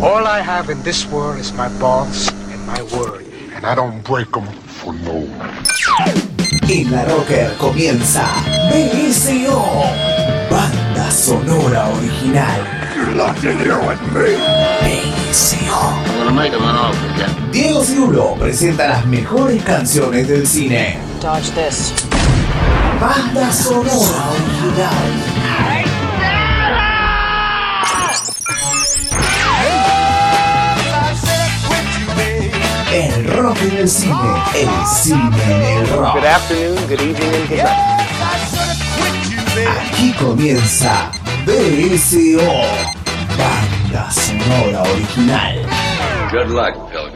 All I have in this world is my balls and my word. And I don't break them for no one. En la Rocker comienza BSO, banda sonora original. BSO. Diego Cirulo presenta las mejores canciones del cine. Dodge this. Banda sonora original. Rock en el cine, el cine en el rock. Good afternoon, good evening, and good night. Aquí comienza BSO, banda sonora original. Good luck, Pilgrim.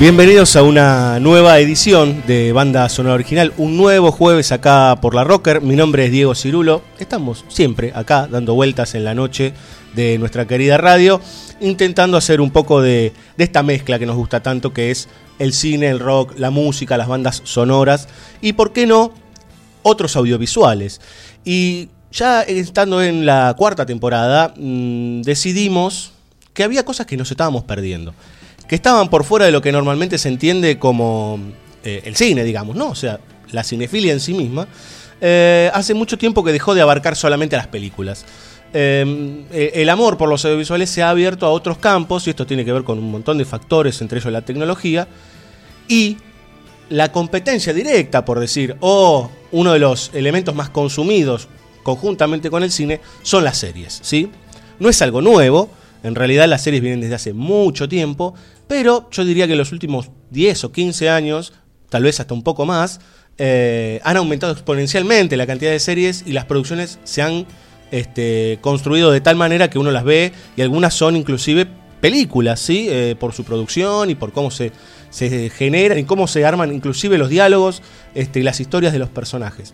Bienvenidos a una nueva edición de Banda Sonora Original, un nuevo jueves acá por la Rocker. Mi nombre es Diego Cirulo. Estamos siempre acá dando vueltas en la noche de nuestra querida radio, intentando hacer un poco de, esta mezcla que nos gusta tanto, que es el cine, el rock, la música, las bandas sonoras y, ¿por qué no?, otros audiovisuales. Y ya estando en la cuarta temporada, mmm, decidimos que había cosas que nos estábamos perdiendo que estaban por fuera de lo que normalmente se entiende como eh, el cine, digamos, ¿no? O sea, la cinefilia en sí misma, eh, hace mucho tiempo que dejó de abarcar solamente las películas. Eh, el amor por los audiovisuales se ha abierto a otros campos, y esto tiene que ver con un montón de factores, entre ellos la tecnología, y la competencia directa, por decir, o uno de los elementos más consumidos conjuntamente con el cine, son las series, ¿sí? No es algo nuevo, en realidad las series vienen desde hace mucho tiempo, pero yo diría que en los últimos 10 o 15 años, tal vez hasta un poco más, eh, han aumentado exponencialmente la cantidad de series y las producciones se han este, construido de tal manera que uno las ve y algunas son inclusive películas, ¿sí? Eh, por su producción y por cómo se, se generan y cómo se arman inclusive los diálogos este, y las historias de los personajes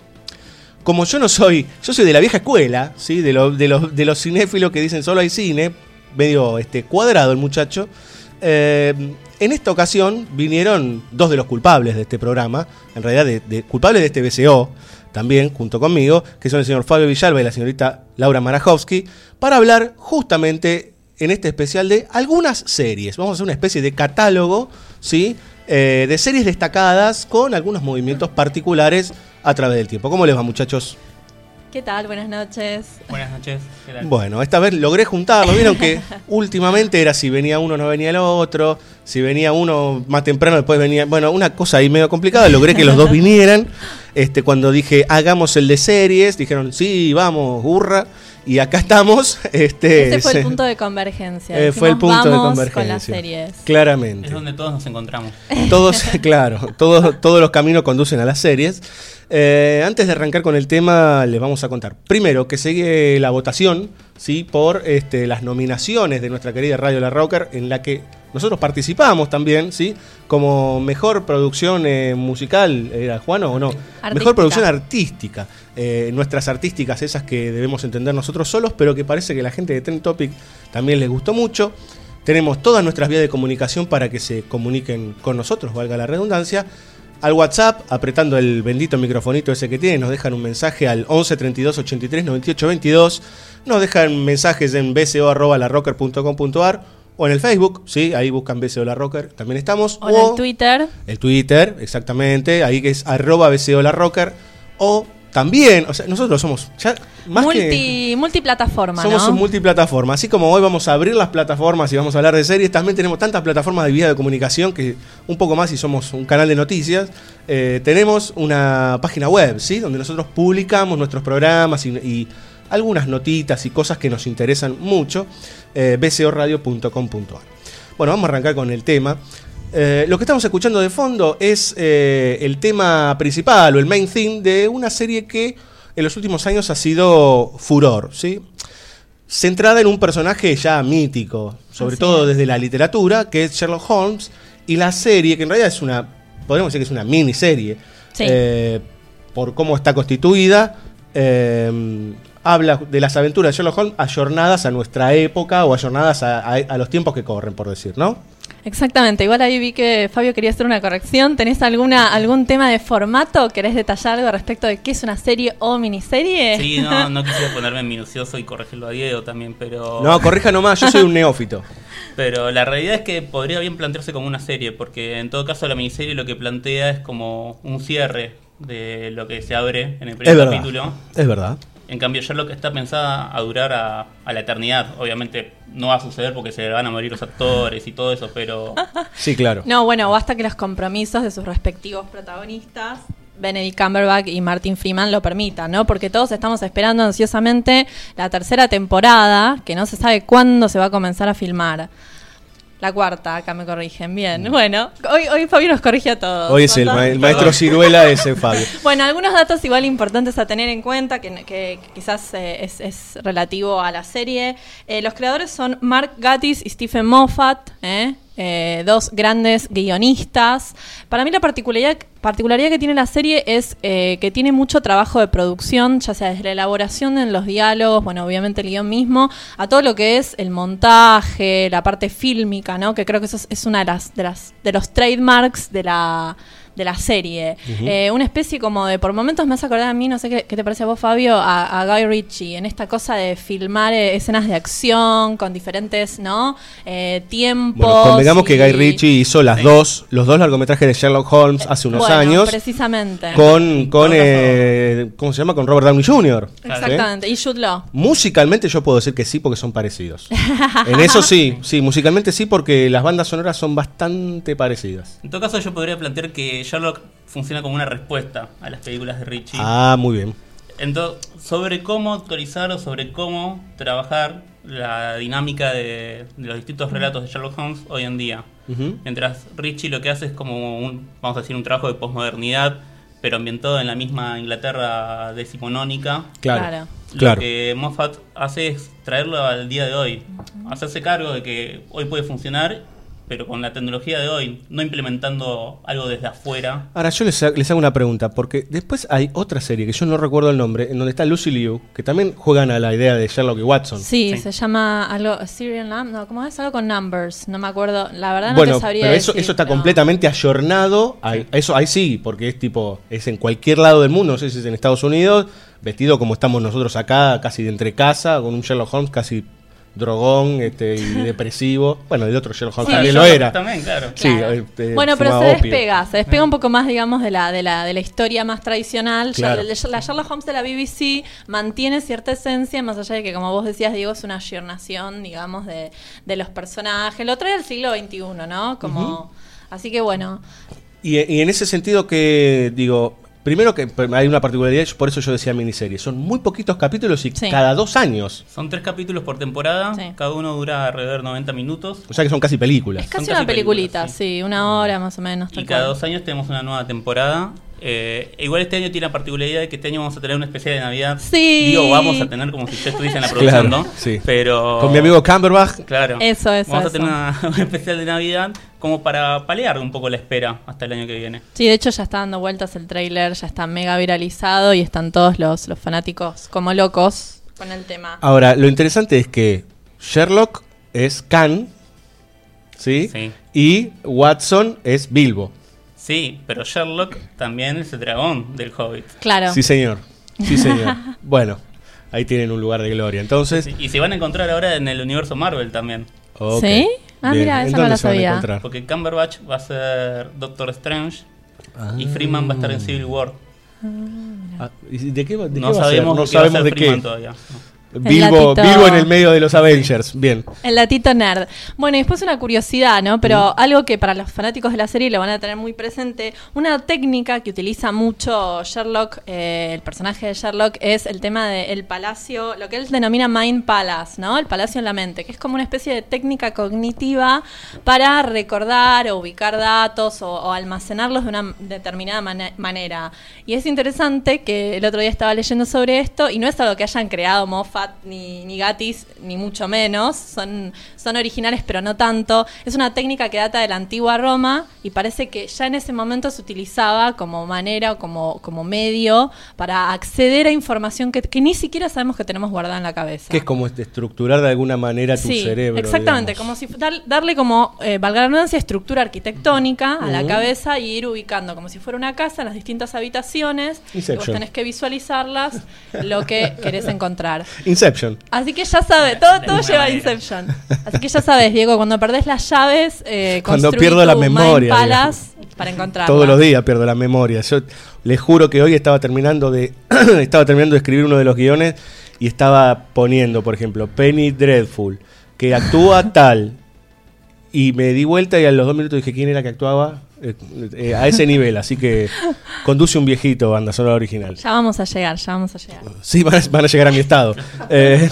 como yo no soy, yo soy de la vieja escuela, ¿sí? de, lo, de, los, de los cinéfilos que dicen solo hay cine, medio este, cuadrado el muchacho. Eh, en esta ocasión vinieron dos de los culpables de este programa, en realidad de, culpables de este BCO, también junto conmigo, que son el señor Fabio Villalba y la señorita Laura Marajowski, para hablar justamente en este especial de algunas series. Vamos a hacer una especie de catálogo, ¿sí? Eh, de series destacadas con algunos movimientos particulares a través del tiempo. ¿Cómo les va, muchachos? ¿Qué tal? Buenas noches. Buenas noches. Bueno, esta vez logré juntarlo. Vieron que últimamente era si venía uno no venía el otro, si venía uno más temprano después venía, bueno, una cosa ahí medio complicada. Logré que los dos vinieran. Este, cuando dije hagamos el de series, dijeron sí, vamos, hurra. Y acá estamos. Este, Ese fue el punto de convergencia. Eh, fue el punto vamos de convergencia. Con las series. Claramente. Es donde todos nos encontramos. Todos, claro, todos, todos los caminos conducen a las series. Eh, antes de arrancar con el tema, les vamos a contar. Primero, que sigue la votación ¿sí? por este, las nominaciones de nuestra querida Radio La Rocker, en la que nosotros participamos también, ¿sí? Como mejor producción eh, musical, ¿era Juan o no? Artística. Mejor producción artística. Eh, nuestras artísticas, esas que debemos entender nosotros solos, pero que parece que la gente de Trend Topic también les gustó mucho. Tenemos todas nuestras vías de comunicación para que se comuniquen con nosotros, valga la redundancia. Al WhatsApp, apretando el bendito microfonito ese que tienen, nos dejan un mensaje al 11 32 83 98 22. Nos dejan mensajes en bco.larrocker.com.ar o en el Facebook, ¿sí? Ahí buscan BCO La Rocker, también estamos. O, en el Twitter. El Twitter, exactamente, ahí que es arroba BCO La Rocker. O también, o sea, nosotros somos ya más Multi, que, multiplataforma, somos ¿no? un multiplataforma. Así como hoy vamos a abrir las plataformas y vamos a hablar de series, también tenemos tantas plataformas de vía de comunicación que un poco más y somos un canal de noticias. Eh, tenemos una página web, ¿sí? Donde nosotros publicamos nuestros programas y, y algunas notitas y cosas que nos interesan mucho, eh, bcoradio.com.ar. Bueno, vamos a arrancar con el tema. Eh, lo que estamos escuchando de fondo es eh, el tema principal o el main theme de una serie que en los últimos años ha sido furor, ¿sí? Centrada en un personaje ya mítico, sobre Así todo es. desde la literatura, que es Sherlock Holmes, y la serie, que en realidad es una, podríamos decir que es una miniserie, Sí. eh, por cómo está constituida, habla de las aventuras de Sherlock Holmes ayornadas a nuestra época o ayornadas a, a- a los tiempos que corren, por decir, ¿no? Exactamente, igual ahí vi que Fabio quería hacer una corrección. ¿Tenés alguna algún tema de formato? ¿Querés detallar algo respecto de qué es una serie o miniserie? Sí, no, no quisiera ponerme minucioso y corregirlo a Diego también, pero... No, corrija nomás, yo soy un neófito. Pero la realidad es que podría bien plantearse como una serie, porque en todo caso la miniserie lo que plantea es como un cierre de lo que se abre en el Es primer verdad. capítulo. Es verdad. En cambio, Sherlock está pensada a durar a, a la eternidad. Obviamente no va a suceder porque se van a morir los actores y todo eso, pero Sí, claro. No, bueno, basta que los compromisos de sus respectivos protagonistas, Benedict Cumberbatch y Martin Freeman, lo permitan, ¿no? Porque todos estamos esperando ansiosamente la tercera temporada, que no se sabe cuándo se va a comenzar a filmar. La cuarta, acá me corrigen. Bien, bueno, hoy, hoy Fabio nos corrige a todos. Hoy es el, ma- el maestro Ciruela, es el Fabio. Bueno, algunos datos igual importantes a tener en cuenta, que, que quizás eh, es, es relativo a la serie. Eh, los creadores son Mark Gatiss y Stephen Moffat, ¿eh? Eh, dos grandes guionistas. Para mí la particularidad, particularidad que tiene la serie es eh, que tiene mucho trabajo de producción, ya sea desde la elaboración en los diálogos, bueno, obviamente el guion mismo, a todo lo que es el montaje, la parte fílmica, ¿no? Que creo que eso es, es una de las, de las de los trademarks de la de la serie. Eh, una especie como de, por momentos me hace acordar a mí, no sé qué, qué te parece a vos, Fabio, a, a Guy Ritchie, en esta cosa de filmar eh, escenas de acción con diferentes, ¿no? Eh, tiempos. Bueno, convengamos que Guy Ritchie hizo las dos, los dos largometrajes de Sherlock Holmes hace unos Bueno, años Precisamente. con, con eh, ¿cómo se llama? Con Robert Downey Jr. Exactamente. Y Jude Law. Musicalmente yo puedo decir que sí porque son parecidos. En eso sí, sí, musicalmente sí porque las bandas sonoras son bastante parecidas. en todo caso yo podría plantear que Sherlock funciona como una respuesta a las películas de Richie. Ah, muy bien. Ento- sobre cómo actualizar o sobre cómo trabajar la dinámica de, de los distintos relatos de Sherlock Holmes hoy en día. Mientras Richie lo que hace es como un, vamos a decir, un trabajo de posmodernidad, pero ambientado en la misma Inglaterra decimonónica. Claro. Claro. Claro. Lo que Moffat hace es traerlo al día de hoy, hacerse cargo de que hoy puede funcionar, pero con la tecnología de hoy, no implementando algo desde afuera. Ahora yo les, les hago una pregunta, porque después hay otra serie que yo no recuerdo el nombre, en donde está Lucy Liu, que también juegan a la idea de Sherlock y Watson. Sí, Sí. se llama algo Serial no, ¿cómo es? Algo con numbers, no me acuerdo. La verdad no bueno, te sabría pero eso, decir, eso está pero- completamente ayornado. a- Eso ahí sí, porque es tipo, es en cualquier lado del mundo, no sé si es en Estados Unidos, vestido como estamos nosotros acá, casi de entre casa, con un Sherlock Holmes casi drogón este, y depresivo. Bueno, el otro Sherlock Holmes Sí, también lo era. También, claro. Sí, Claro. este, bueno, pero se opio. despega, se despega un poco más, digamos, de la, de la, de la historia más tradicional. Claro. la, la Sherlock Holmes de la BBC mantiene cierta esencia, más allá de que, como vos decías, Diego, es una ayornación, digamos, de, de los personajes. Lo trae al siglo XXI, ¿no? Como, Así que bueno, Y, y en ese sentido que, digo, primero que hay una particularidad, por eso yo decía miniserie, son muy poquitos capítulos y Sí. cada dos años. Son tres capítulos por temporada, Sí. cada uno dura alrededor de 90 minutos. O sea que son casi películas. es casi Son una peliculita, sí. una hora más o menos. Y cada cual. dos años tenemos una nueva temporada. Eh, igual este año tiene la particularidad de que este año vamos a tener una especial de Navidad. Sí. Digo, vamos a tener como si usted estuviese en la producción, Claro, ¿no? sí. Pero... Con mi amigo Camberbach. Claro. Eso, eso, Vamos a tener una, una especial de Navidad como para paliar un poco la espera hasta el año que viene. Sí, de hecho ya está dando vueltas el tráiler, ya está mega viralizado y están todos los, los fanáticos como locos con el tema. Ahora, lo interesante es que Sherlock es Khan, ¿sí? Sí. Y Watson es Bilbo. Sí, pero Sherlock también es el dragón del Hobbit. Claro. Sí, señor. Sí, señor. bueno, ahí tienen un lugar de gloria. Entonces, Sí, Y se van a encontrar ahora en el universo Marvel también. ok. ¿Sí? Ah, Bien. mira, ¿En esa no la sabía. Porque Cumberbatch va a ser Doctor Strange Ah. y Freeman va a estar en Civil War. Ah, ¿y ¿De qué, va- de qué No va a ser? sabemos, No qué va a sabemos ser de qué. Freeman todavía. no. Bilbo, latito. Bilbo en el medio de los Avengers. Bien. El latito nerd. Bueno, y después una curiosidad, ¿no? Pero algo que para los fanáticos de la serie lo van a tener muy presente, una técnica que utiliza mucho Sherlock, eh, el personaje de Sherlock, es el tema del palacio, lo que él denomina Mind Palace, ¿no? El palacio en la mente, que es como una especie de técnica cognitiva para recordar o ubicar datos o, o almacenarlos de una determinada mane- manera. Y es interesante que el otro día estaba leyendo sobre esto y no es algo que hayan creado Moffat Ni, ni Gatis, ni mucho menos. Son, son originales, pero no tanto. Es una técnica que data de la antigua Roma y parece que ya en ese momento se utilizaba como manera o como, como medio para acceder a información que, que ni siquiera sabemos que tenemos guardada en la cabeza. Que es como estructurar de alguna manera tu Sí, cerebro. Exactamente, digamos. como si dar- darle como, eh, valga la redundancia, estructura arquitectónica a la cabeza y ir ubicando como si fuera una casa en las distintas habitaciones. Y vos tenés que visualizarlas lo que querés encontrar. Inception. Así que ya sabes, todo, todo lleva a. Inception. Así que ya sabes, Diego, cuando perdés las llaves, eh, Cuando pierdo la memoria, Palace para encontrarlas. Todos los días pierdo la memoria. Yo les juro que hoy estaba terminando de estaba terminando de escribir uno de los guiones y estaba poniendo, por ejemplo, Penny Dreadful, que actúa tal. Y me di vuelta y a los dos minutos dije quién era que actuaba Eh, eh, a ese nivel. Así que conduce un viejito banda sonora original. Ya vamos a llegar, ya vamos a llegar. Sí, van a, van a llegar a mi estado. Eh,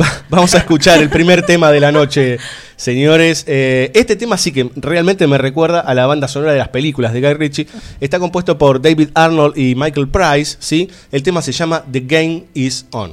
va- vamos a escuchar el primer tema de la noche, señores. Eh, este tema sí que realmente me recuerda a la banda sonora de las películas de Guy Ritchie. Está compuesto por David Arnold y Michael Price. ¿sí? El tema se llama The Game Is On.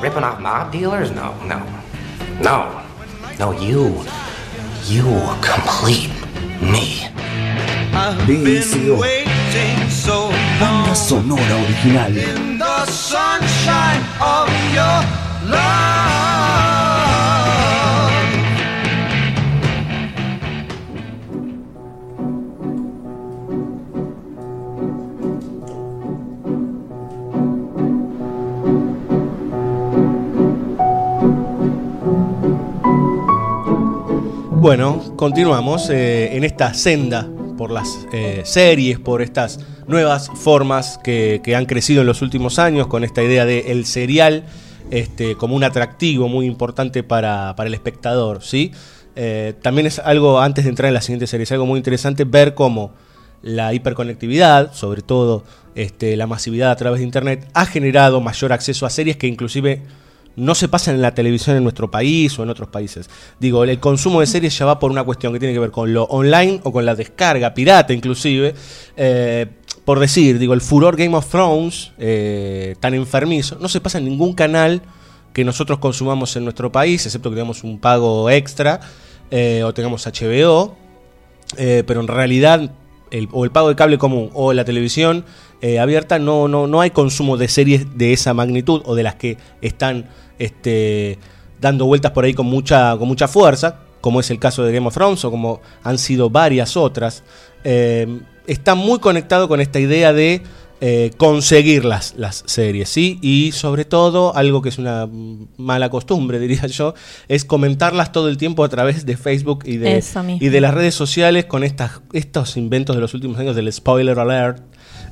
Ripping off mob dealers? No, no. No. No, you. You complete me. BSO. Banda sonora original. Bueno, continuamos eh, en esta senda por las eh, series, por estas nuevas formas que, han crecido en los últimos años, con esta idea de el serial este, como un atractivo muy importante para, para el espectador. ¿sí? Eh, también es algo, antes de entrar en la siguiente serie, es algo muy interesante ver cómo la hiperconectividad, sobre todo este, la masividad a través de Internet, ha generado mayor acceso a series que inclusive no se pasan en la televisión en nuestro país o en otros países. Digo, el consumo de series ya va por una cuestión que tiene que ver con lo online o con la descarga pirata inclusive. Eh, por decir, digo, el furor Game of Thrones, eh, tan enfermizo, no se pasa en ningún canal que nosotros consumamos en nuestro país, excepto que tengamos un pago extra eh, o tengamos HBO, pero en realidad o el pago de cable común o la televisión eh, abierta no, no, no hay consumo de series de esa magnitud o de las que están este, dando vueltas por ahí con mucha, con mucha fuerza, como es el caso de Game of Thrones o como han sido varias otras. Eh, está muy conectado con esta idea de eh, conseguir las, las series, ¿sí? Y sobre todo, algo que es una mala costumbre, diría yo, es comentarlas todo el tiempo a través de Facebook y de, y de las redes sociales con estas, estos inventos de los últimos años del spoiler alert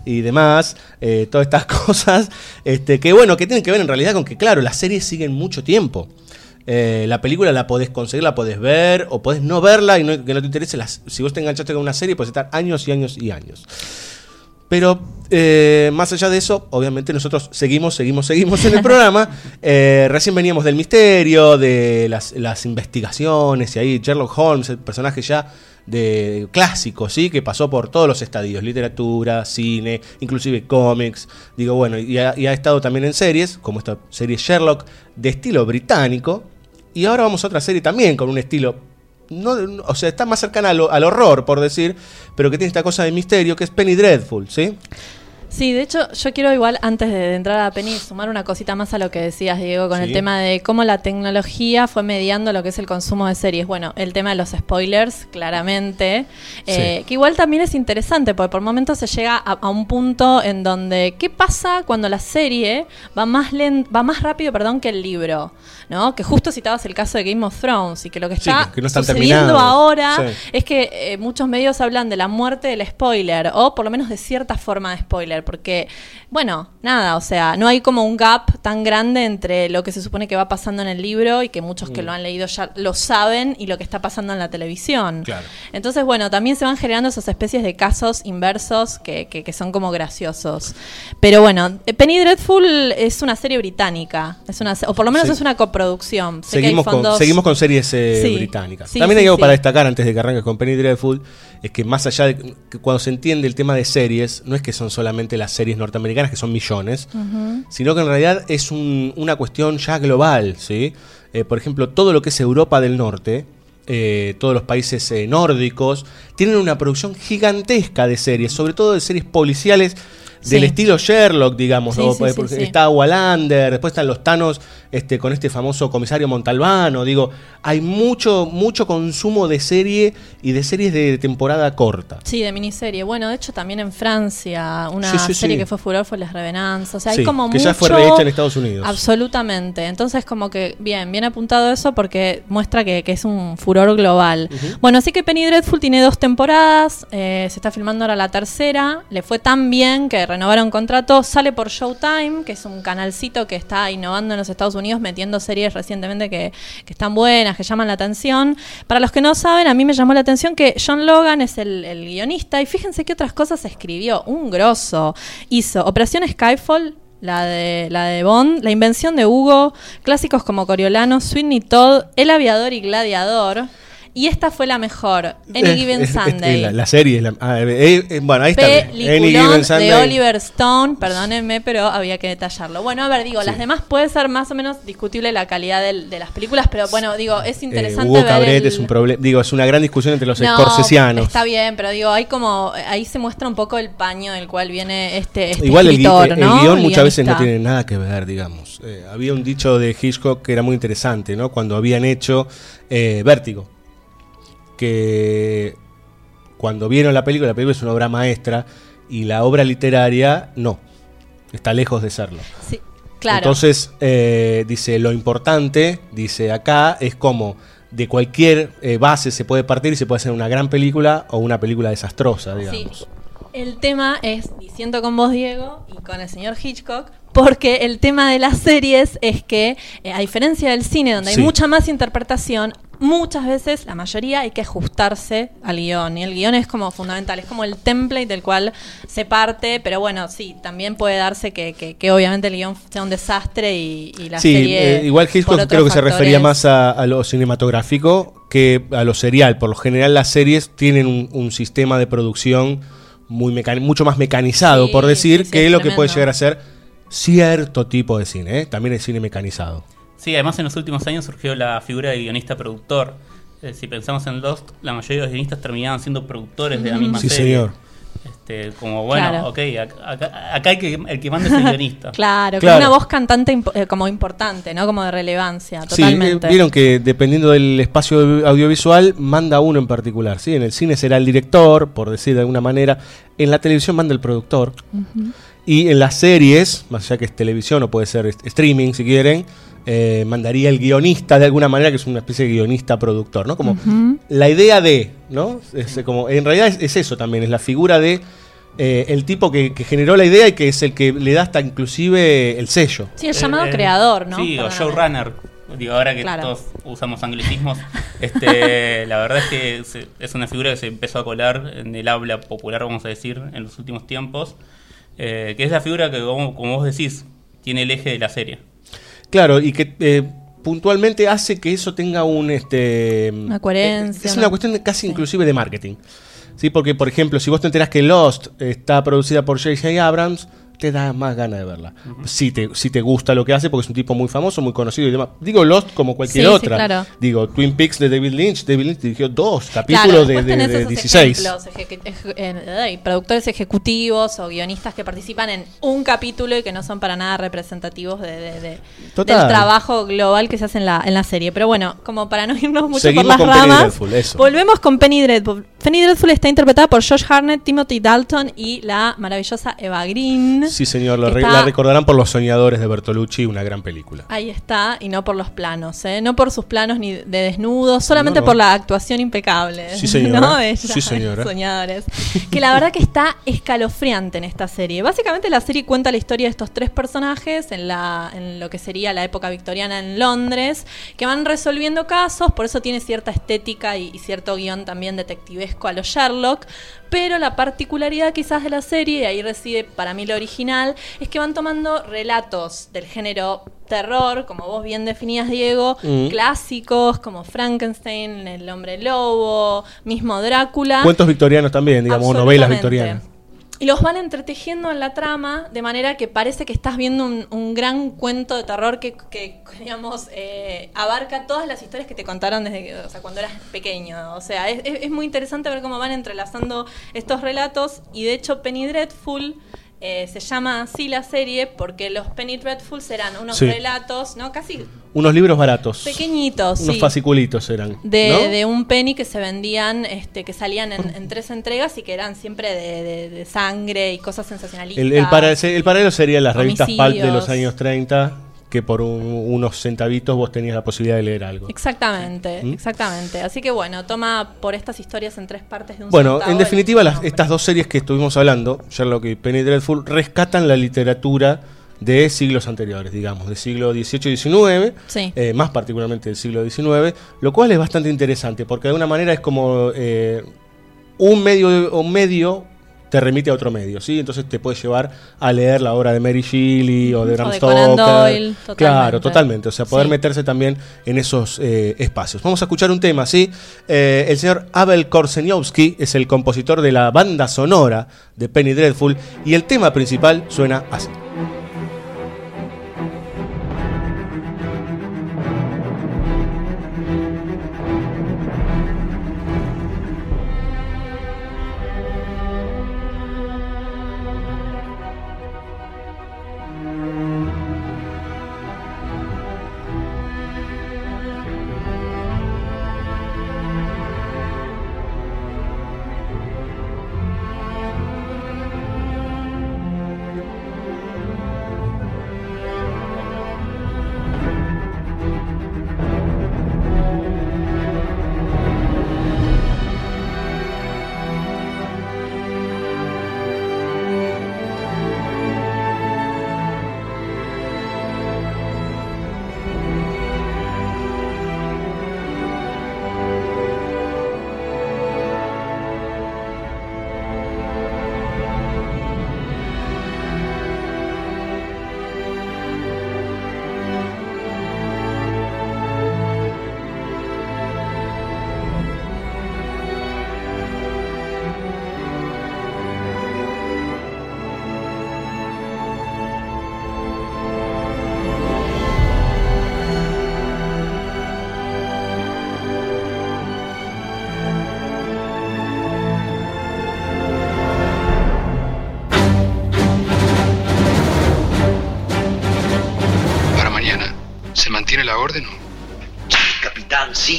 y demás, eh, todas estas cosas, este, que bueno, que tienen que ver en realidad con que, claro, las series siguen mucho tiempo. Eh, la película la podés conseguir, la podés ver, o podés no verla y no- que no te interese. Las, si vos te enganchaste con una serie, puedes estar años y años y años. Pero eh, más allá de eso, obviamente nosotros seguimos, seguimos, seguimos en el programa. Eh, recién veníamos del misterio, de las, las investigaciones y ahí Sherlock Holmes, el personaje ya de clásico, ¿sí? Que pasó por todos los estadios, literatura, cine, inclusive cómics. Digo, bueno, y ha, estado también en series, como esta serie Sherlock, de estilo británico. Y ahora vamos a otra serie también con un estilo no, no- o sea, está más cercana al, al horror, por decir, pero que tiene esta cosa de misterio que es Penny Dreadful, ¿sí? Sí, de hecho, yo quiero igual, antes de, entrar a Penny, sumar una cosita más a lo que decías, Diego, con Sí. el tema de cómo la tecnología fue mediando lo que es el consumo de series. Bueno, el tema de los spoilers, claramente, eh, Sí. que igual también es interesante, porque por momentos se llega a, a un punto en donde, ¿qué pasa cuando la serie va más, len- va más rápido perdón, que el libro? ¿no? Que justo citabas el caso de Game of Thrones y que lo que Sí, está que- que no están sucediendo ahora Sí. es que eh, muchos medios hablan de la muerte del spoiler, o por lo menos de cierta forma de spoiler, porque, bueno, nada, o sea, no hay como un gap tan grande entre lo que se supone que va pasando en el libro y que muchos Mm. que lo han leído ya lo saben y lo que está pasando en la televisión. Claro. Entonces, bueno, también se van generando esas especies de casos inversos que, que- que son como graciosos. Pero bueno, eh, Penny Dreadful es una serie británica, es una, o por lo menos Sí. es una coproducción. Sé que hay Seguimos con, seguimos con series eh, Sí, británicas. sí, También hay algo para destacar antes de que arranques con Penny Dreadful, es que más allá de que cuando se entiende el tema de series, no es que son solamente las series norteamericanas, que son millones, sino que en realidad es un- una cuestión ya global, ¿sí? Eh, por ejemplo, todo lo que es Europa del Norte, eh, todos los países eh, nórdicos, tienen una producción gigantesca de series, sobre todo de series policiales del Sí. estilo Sherlock, digamos. Está Wallander, después están los Thanos este, con este famoso comisario Montalbano. Digo, hay mucho, mucho consumo de serie y de series de temporada corta. Sí, de miniserie. Bueno, de hecho también en Francia una serie que fue furor fue Les Revenants. O sea, hay como que mucho... ya fue rehecha en Estados Unidos. Absolutamente. Entonces como que bien, bien apuntado eso porque muestra que, que es un furor global. Bueno, así que Penny Dreadful tiene dos temporadas, eh, se está filmando ahora la tercera, le fue tan bien que renovaron contrato, sale por Showtime, que es un canalcito que está innovando en los Estados Unidos, metiendo series recientemente que, que están buenas, que llaman la atención. Para los que no saben, a mí me llamó la atención que John Logan es el, guionista y fíjense qué otras cosas escribió, un grosso. Hizo Operación Skyfall, la de, la de Bond, La invención de Hugo, clásicos como Coriolano, Sweeney Todd, El aviador y Gladiador. Y esta fue la mejor, Any Eh, Given Sunday. la, la serie es la. ah, eh, eh, bueno, ahí está. Any Given Sunday. de Oliver Stone, perdónenme, pero había que detallarlo. Bueno, a ver, digo, Sí. las demás puede ser más o menos discutible la calidad del- de las películas, pero bueno, digo, es Eh, interesante Hugo ver Cabret el- es un problema. Digo, es una gran discusión entre los No, escorsesianos. Está bien, pero digo, hay como ahí se muestra un poco el paño del cual viene este, este Igual el, gui- escritor, el- el ¿no? guion muchas veces no tiene nada que ver, digamos. Había un dicho de Hitchcock que era muy interesante, ¿no? Cuando habían hecho eh, Vértigo. Que cuando vieron la película, la película es una obra maestra y la obra literaria no. Está lejos de serlo. Sí, claro. Entonces, eh, dice, lo importante, dice acá, es como de cualquier eh, base se puede partir y se puede hacer una gran película o una película desastrosa, digamos. Sí. El tema es, diciendo con vos, Diego, y con el señor Hitchcock, porque el tema de las series es que, eh, a diferencia del cine, donde Sí. hay mucha más interpretación, muchas veces, la mayoría, hay que ajustarse al guion. Y el guion es como fundamental, es como el template del cual se parte, pero bueno, sí, también puede darse que, que- que obviamente el guion sea un desastre y, y la Sí, serie... eh, igual Hitchcock creo que se refería más a, a lo cinematográfico que a lo serial. Por lo general las series tienen un, un sistema de producción muy mucho más mecanizado, Sí, por decir, sí, que lo que puede llegar a ser cierto tipo de cine. ¿eh? También el cine mecanizado. Sí, además en los últimos años surgió la figura de guionista-productor. Eh, si pensamos en Lost, la mayoría de los guionistas terminaban siendo productores de la misma Sí, serie. señor. Este, como, bueno, Claro. ok, acá, acá- acá hay que, el que manda es el guionista. Claro, Claro. con una voz cantante eh, como importante, ¿no? Como de relevancia, Sí, totalmente. eh, vieron que dependiendo del espacio audio- audiovisual, manda uno en particular. ¿sí? En el cine será el director, por decir de alguna manera. En la televisión manda el productor. Y en las series, más allá que es televisión o puede ser streaming si quieren, eh, mandaría el guionista de alguna manera, que es una especie de guionista productor, ¿no? Como la idea de, ¿no? Es como, en realidad es, es eso también, es la figura de eh, el tipo que, que generó la idea y que es el que le da hasta inclusive el sello. Sí, el llamado Eh, eh, creador, ¿no? Sí, o showrunner. Digo, ahora que Claro. todos usamos anglicismos, este, la verdad es que se- es una figura que se empezó a colar en el habla popular, vamos a decir, en los últimos tiempos, eh, que es la figura que, como, como vos decís, tiene el eje de la serie. Claro, y que eh, puntualmente hace que eso tenga un este Una coherencia, Es ¿no? una cuestión casi inclusive de marketing. Sí, porque por ejemplo, si vos te enterás que Lost está producida por J.J. Abrams, te da más ganas de verla. Si te si te gusta lo que hace porque es un tipo muy famoso, muy conocido y demás. Digo Lost como cualquier Sí, sí, otra. claro. Digo Twin Peaks de David Lynch, David Lynch dirigió dos Claro, capítulos de, de- de esos 16. ejemplos, eje- eje- eh, ay, productores ejecutivos o guionistas que participan en un capítulo y que no son para nada representativos de, de- del trabajo global que se hace en la, en la serie. Pero bueno, como para no irnos mucho Seguimos por las con Penny ramas, Dreadful, eso. volvemos con Penny Dreadful. Penny Dreadful está interpretada por Josh Harnett, Timothy Dalton y la maravillosa Eva Green. Sí, señor, que re- está- la recordarán por Los Soñadores de Bertolucci, una gran película. Ahí está, y no por los planos, ¿eh? no por sus planos ni de desnudos, solamente No, no. por la actuación impecable. Sí, señora. ¿no? Ella, Sí, señora. Soñadores. Que la verdad que está escalofriante en esta serie. Básicamente la serie cuenta la historia de estos tres personajes en, la, en lo que sería la época victoriana en Londres, que van resolviendo casos, por eso tiene cierta estética y, y cierto guion también detectivesco a los Sherlock. Pero la particularidad quizás de la serie, y ahí reside para mí lo original, es que van tomando relatos del género terror, como vos bien definías, Diego, Mm. clásicos como Frankenstein, El hombre lobo, mismo Drácula. Cuentos victorianos también, digamos, novelas victorianas. Y los van entretejiendo en la trama de manera que parece que estás viendo un, un gran cuento de terror que, que, digamos, eh, abarca todas las historias que te contaron desde o sea, cuando eras pequeño. O sea, es- es muy interesante ver cómo van entrelazando estos relatos. Y de hecho, Penny Dreadful eh, se llama así la serie porque los Penny Dreadful serán unos Sí. relatos, ¿no? Casi Unos libros baratos. pequeñitos. Unos sí fasciculitos eran. de, ¿no? de un penny que se vendían, este, que salían en, en tres entregas y que eran siempre de, de- de sangre y cosas sensacionalistas. El, el, para- el paralelo serían las revistas Pulp de los años 30, que por un- unos centavitos vos tenías la posibilidad de leer algo. Exactamente, ¿Mm? exactamente. Así que bueno, toma por estas historias en tres partes de un Bueno, en definitiva, las- estas dos series que estuvimos hablando, Sherlock y Penny Dreadful, rescatan la literatura de siglos anteriores, digamos, del siglo XVIII y XIX, Sí. eh, más particularmente del siglo XIX, lo cual es bastante interesante, porque de alguna manera es como eh, un medio, un medio te remite a otro medio, ¿sí? Entonces te puede llevar a leer la obra de Mary Shelley o de Bram Stoker. Doyle, totalmente. Claro, totalmente. O sea, poder Sí. meterse también en esos eh, espacios. Vamos a escuchar un tema, ¿sí? Eh, el señor Abel Korseniowski es el compositor de la banda sonora de Penny Dreadful y el tema principal suena así.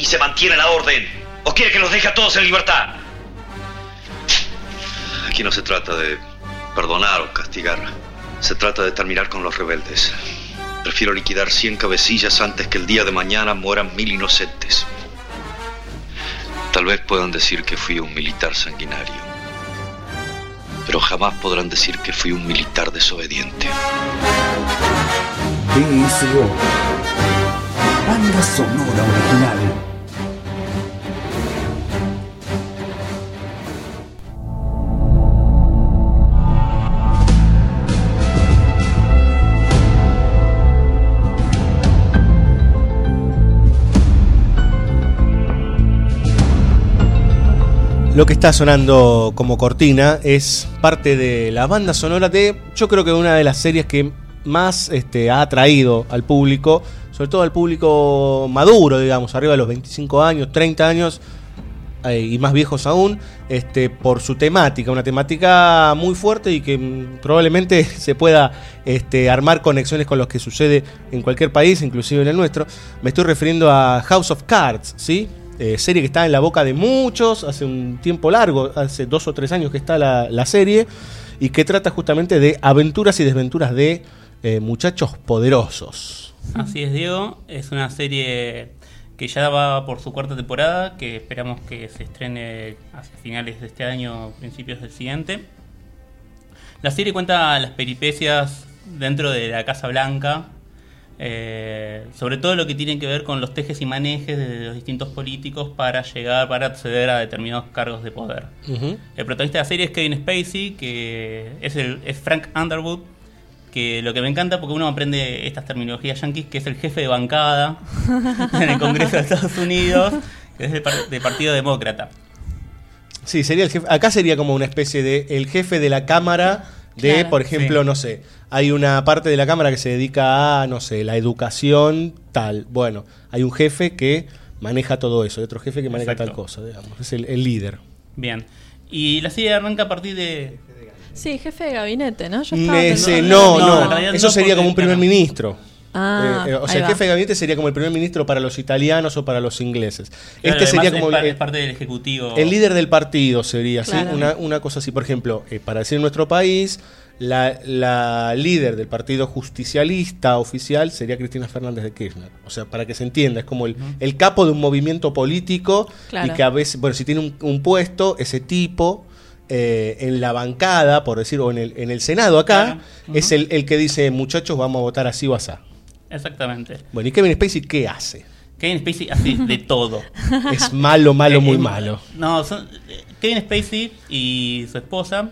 Se mantiene la orden. ¿O quiere que los deje a todos en libertad? Aquí no se trata de perdonar o castigar. Se trata de terminar con los rebeldes. Prefiero liquidar 100 cabecillas antes que el día de mañana mueran mil inocentes. Tal vez puedan decir que fui un militar sanguinario. Pero jamás podrán decir que fui un militar desobediente. Banda sonora original. Lo que está sonando como cortina es parte de la banda sonora de, yo creo que una de las series que más este, ha atraído al público, sobre todo al público maduro, digamos, arriba de los 25 años, 30 años eh, y más viejos aún, este, por su temática, una temática muy fuerte y que mm, probablemente se pueda este, armar conexiones con lo que sucede en cualquier país, inclusive en el nuestro. Me estoy refiriendo a House of Cards, ¿sí? Eh, serie que está en la boca de muchos, hace un tiempo largo, hace dos o tres años que está la, la serie, y que trata justamente de aventuras y desventuras de eh, muchachos poderosos. Así es, Diego. Es una serie que ya va por su cuarta temporada, que esperamos que se estrene hacia finales de este año, principios del siguiente. La serie cuenta las peripecias dentro de la Casa Blanca, eh, sobre todo lo que tiene que ver con los tejes y manejes de los distintos políticos para llegar, para acceder a determinados cargos de poder. El protagonista de la serie es Kevin Spacey, que es, el, es Frank Underwood, que lo que me encanta porque uno aprende estas terminologías yankees, que es el jefe de bancada en el Congreso de Estados Unidos, que es del Partido Demócrata. Sí, sería el jefe. Acá sería como una especie de el jefe de la cámara de, Claro. por ejemplo, Sí. no sé, hay una parte de la cámara que se dedica a, no sé, la educación tal. Bueno, hay un jefe que maneja todo eso, y otro jefe que maneja Exacto. tal cosa, digamos. Es el, el líder. Bien. Y la serie arranca a partir de... Sí, jefe de gabinete, ¿no? Yo estaba Ese- no, no, no, eso sería porque, como un primer claro. ministro. Ah, Eh, eh, o sea, el jefe de gabinete sería como el primer ministro para los italianos o para los ingleses. Claro, este sería como es, parte del ejecutivo. el líder del partido, sería, ¿sí? Una, una cosa así, por ejemplo, eh, para decir en nuestro país, la, la líder del partido justicialista oficial sería Cristina Fernández de Kirchner. O sea, para que se entienda, es como el, el capo de un movimiento político Claro. y que a veces, bueno, si tiene un, un puesto, ese tipo... eh, en la bancada, por decir, o en el, en el Senado acá, Claro. es el, el que dice, muchachos, vamos a votar así o asá. Exactamente. Bueno, ¿y Kevin Spacey qué hace? Kevin Spacey hace de todo. Es malo, malo, muy eh, malo. No, son- eh, Kevin Spacey y su esposa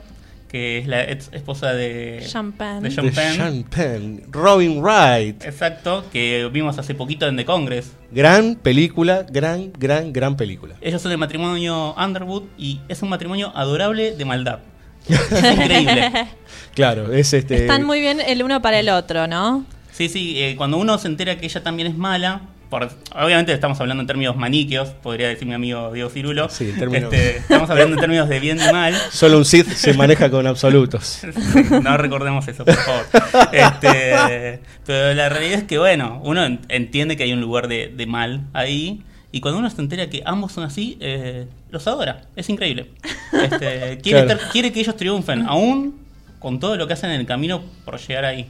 que es la ex esposa de Penn. de. Sean Penn. Robin Wright. Exacto, que vimos hace poquito en The Congress. Gran película, gran, gran, gran película. Ellos son el matrimonio Underwood y es un matrimonio adorable de maldad. Es increíble. Claro, es este. Están muy bien el uno para el otro, ¿no? Sí, sí, eh, cuando uno se entera que ella también es mala, por- obviamente estamos hablando en términos maniqueos, podría decir mi amigo Diego Cirulo. Sí, en términos- Este, estamos hablando en términos de bien y mal. Solo un Sith se maneja con absolutos. no recordemos eso, por favor. Este, pero la realidad es que, bueno, uno en- entiende que hay un lugar de, de mal ahí. Y cuando uno se entera que ambos son así, eh, los adora. Es increíble. Este, quiere, Claro. estar- quiere que ellos triunfen, aún con todo lo que hacen en el camino por llegar ahí.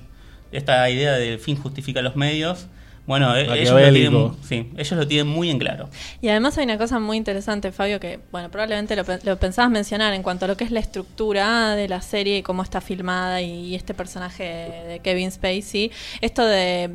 Esta idea del fin justifica los medios. Bueno, eh, ellos lo, tienen, sí, ellos lo tienen muy en claro. Y además hay una cosa muy interesante, Fabio, que bueno, probablemente lo, pe- lo pensabas mencionar en cuanto a lo que es la estructura de la serie y cómo está filmada y, este personaje de Kevin Spacey. Esto de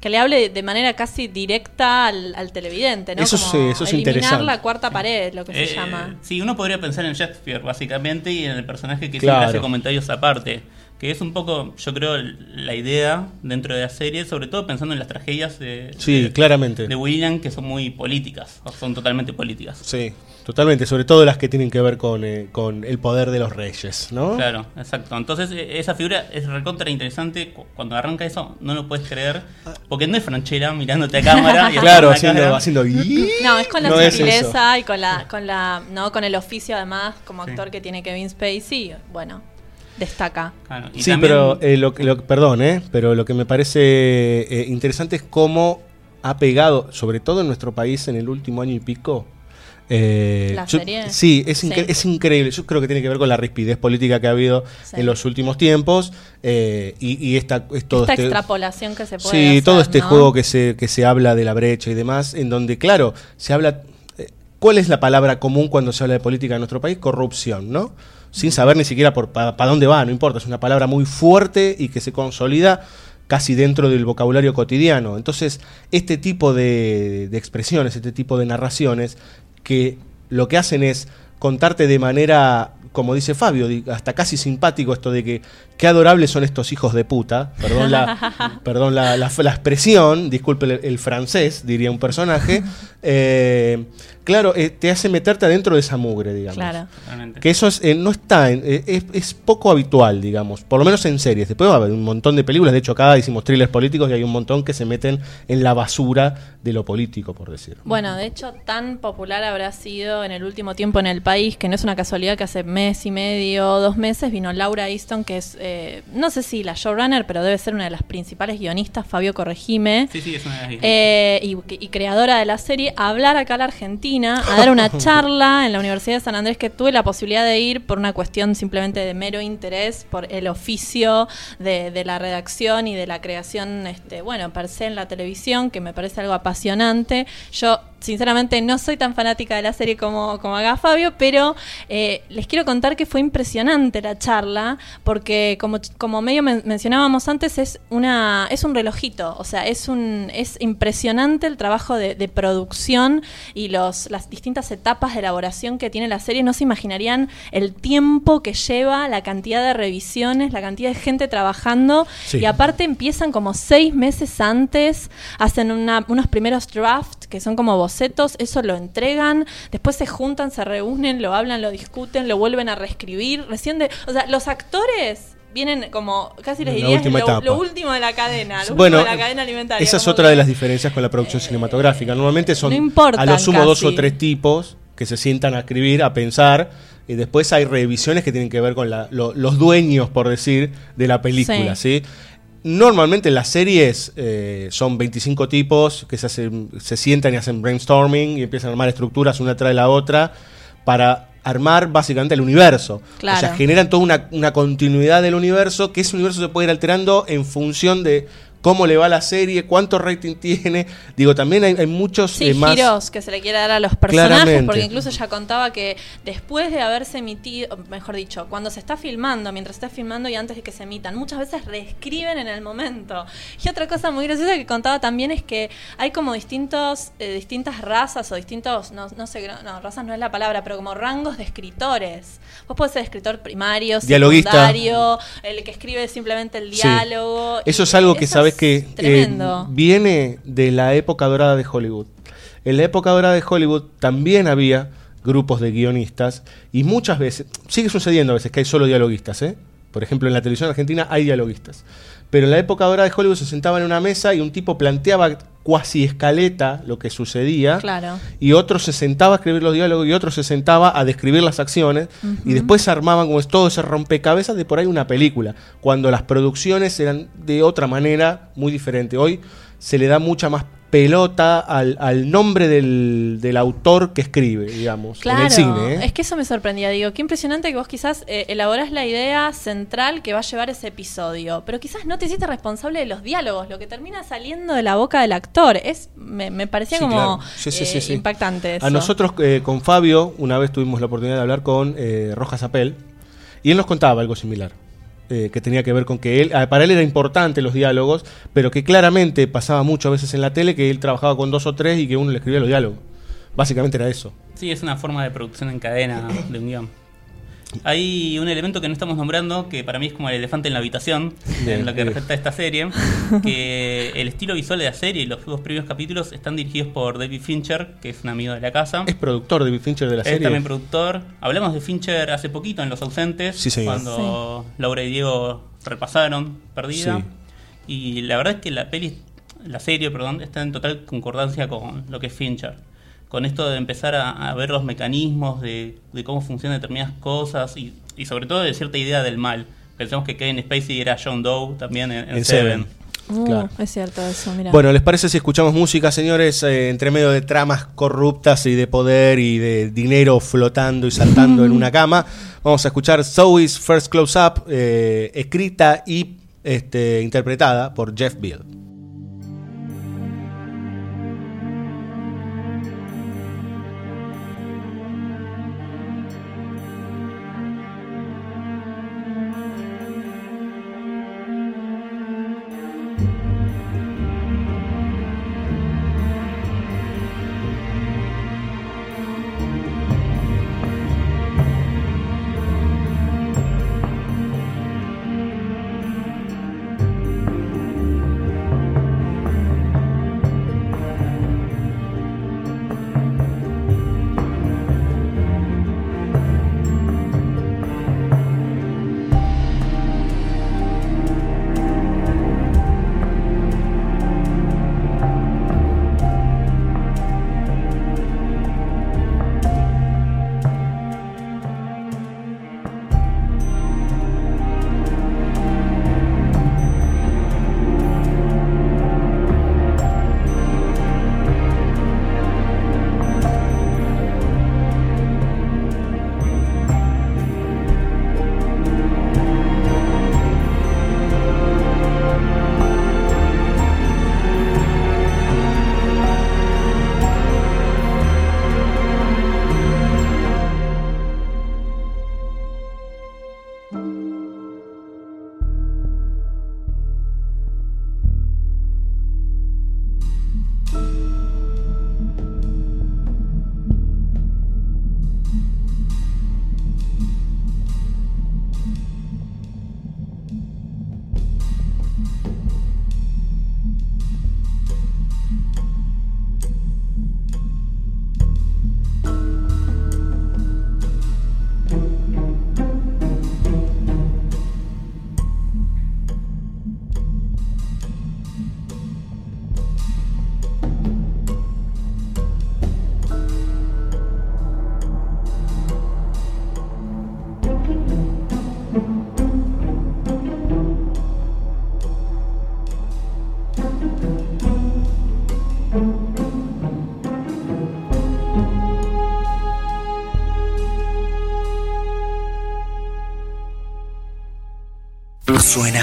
que le hable de manera casi directa al, al televidente, ¿no? Eso Como sí, eso es eliminar interesante. la cuarta pared, lo que se Eh, llama. Sí, uno podría pensar en Shakespeare, básicamente, y en el personaje que Claro. siempre hace comentarios aparte. Que es un poco, yo creo, la idea dentro de la serie, sobre todo pensando en las tragedias de, Sí, de- claramente. de William, que son muy políticas, o son totalmente políticas. Sí, totalmente. Sobre todo las que tienen que ver con, eh, con el poder de los reyes, ¿no? Claro, exacto. Entonces, eh, esa figura es recontra interesante. Cu- Cuando arranca eso, no lo puedes creer. Porque no es franchera mirándote a cámara. y Claro, haciendo haciendo. No, es con la No es sutileza y con la, con la, no, con el oficio además como actor que tiene Kevin Spacey, bueno, destaca. Claro, y Sí, también- pero eh, lo, que- lo- perdón, eh, pero lo que me parece eh, interesante es cómo ha pegado, sobre todo en nuestro país en el último año y pico. eh, ¿La yo- serie? Sí, es, incre- Sí. es increíble. Yo creo que tiene que ver con la rispidez política que ha habido Sí. en los últimos tiempos eh, y, y esta, es todo Esta este- extrapolación que se puede Sí, hacer, todo este ¿no? juego que se, que se habla de la brecha y demás, en donde, claro, se habla... eh, ¿Cuál es la palabra común cuando se habla de política en nuestro país? Corrupción, ¿no? Sin saber ni siquiera por para dónde va, no importa, es una palabra muy fuerte y que se consolida casi dentro del vocabulario cotidiano. Entonces, este tipo de, de expresiones, este tipo de narraciones, que lo que hacen es contarte de manera, como dice Fabio, hasta casi simpático esto de que qué adorables son estos hijos de puta, perdón la, perdón la, la- la expresión, disculpe el, el francés, diría un personaje, eh, claro, eh, te hace meterte adentro de esa mugre, digamos. Claro. Totalmente. Que eso es, eh, no está, en- eh, es, es poco habitual, digamos, por lo menos en series. Después va a haber un montón de películas, de hecho acá hicimos thrillers políticos y hay un montón que se meten en la basura de lo político, por decirlo. Bueno, de hecho, tan popular habrá sido en el último tiempo en el país, que no es una casualidad que hace mes y medio, dos meses, vino Laura Easton, que es, eh, no sé si la showrunner, pero debe ser una de las principales guionistas, Fabio Corregime. Sí, sí, es una de las eh, y, y creadora de la serie, a hablar acá a la Argentina, a dar una charla en la Universidad de San Andrés, que tuve la posibilidad de ir por una cuestión simplemente de mero interés, por el oficio de, de la redacción y de la creación, este, bueno, per se en la televisión, que me parece algo apasionante. Yo sinceramente no soy tan fanática de la serie como, como haga Fabio, pero eh, les quiero contar que fue impresionante la charla, porque como, como medio men- mencionábamos antes, es una es un relojito, o sea, es un es impresionante el trabajo de, de producción y los las distintas etapas de elaboración que tiene la serie. No se imaginarían el tiempo que lleva, la cantidad de revisiones, la cantidad de gente trabajando Sí. y aparte empiezan como seis meses antes, hacen una- unos primeros drafts que son como bocetos, eso lo entregan, después se juntan, se reúnen, lo hablan, lo discuten, lo vuelven a reescribir. Recién de, o sea, los actores vienen como casi les diría lo, lo último de la cadena, lo Bueno, último de la cadena alimentaria. esa es otra que- de las diferencias con la producción cinematográfica. Normalmente son no a lo sumo dos o tres tipos que se sientan a escribir, a pensar, y después hay revisiones que tienen que ver con la- lo- los dueños, por decir, de la película, ¿sí? Normalmente las series eh, son 25 tipos que se, hacen- se sientan y hacen brainstorming y empiezan a armar estructuras una tras la otra para armar básicamente el universo. Claro. O sea, generan toda una, una continuidad del universo, que ese universo se puede ir alterando en función de cómo le va la serie, cuánto rating tiene. Digo, también hay, hay muchos Sí, eh, más. giros que se le quiere dar a los personajes, Claramente. porque incluso ya contaba que después de haberse emitido, mejor dicho, cuando se está filmando, mientras está filmando y antes de que se emitan, muchas veces reescriben en el momento. Y otra cosa muy graciosa que contaba también es que hay como distintos, eh, distintas razas o distintos, no, no sé, no, razas no es la palabra, pero como rangos de escritores. Vos podés ser escritor primario, Dialoguista. secundario, el que escribe simplemente el Sí. diálogo. Eso es algo que sabes es que eh, viene de la época dorada de Hollywood. En la época dorada de Hollywood también había grupos de guionistas y muchas veces, sigue sucediendo a veces que hay solo dialoguistas, ¿eh? Por ejemplo, en la televisión argentina hay dialoguistas. Pero en la época dorada de Hollywood se sentaban en una mesa y un tipo planteaba cuasi escaleta lo que sucedía Claro. y otro se sentaba a escribir los diálogos y otro se sentaba a describir las acciones y después se armaban como es todo ese rompecabezas de por ahí una película, cuando las producciones eran de otra manera muy diferente. Hoy se le da mucha más pelota al, al nombre del, del autor que escribe, digamos, Claro, en el cine. ¿eh? es que eso me sorprendía. Digo, qué impresionante que vos quizás eh, elaborás la idea central que va a llevar ese episodio, pero quizás no te hiciste responsable de los diálogos, lo que termina saliendo de la boca del actor. Es, me, me parecía Sí, como claro. Sí, eh, sí. impactante. Eso. A nosotros eh, con Fabio, una vez tuvimos la oportunidad de hablar con Rojas Apel, y él nos contaba algo similar. Eh, que tenía que ver con que él, ah, para él era importante los diálogos, pero que claramente pasaba mucho a veces en la tele que él trabajaba con dos o tres y que uno le escribía los diálogos. Básicamente era eso. Sí, es una forma de producción en cadena de un guion. Hay un elemento que no estamos nombrando, que para mí es como el elefante en la habitación, Bien, en lo que bien. respecta a esta serie, que el estilo visual de la serie y los dos primeros capítulos están dirigidos por David Fincher, que es un amigo de la casa. Es productor de Fincher de la es serie. también productor. Hablamos de Fincher hace poquito en Los Ausentes, Sí, cuando Laura y Diego repasaron Perdida. Sí. Y la verdad es que la peli, la serie, perdón, está en total concordancia con lo que es Fincher. Con esto de empezar a, a ver los mecanismos de, de cómo funcionan determinadas cosas y, y sobre todo de cierta idea del mal. Pensamos que Kevin Spacey era John Doe también en, en En Seven. Seven. Uh, claro. Es cierto eso, mira. Bueno, ¿les parece si escuchamos música, señores, eh, entre medio de tramas corruptas y de poder y de dinero flotando y saltando en una cama? Vamos a escuchar Zoe's First Close Up, eh, escrita y este, interpretada por Jeff Beal.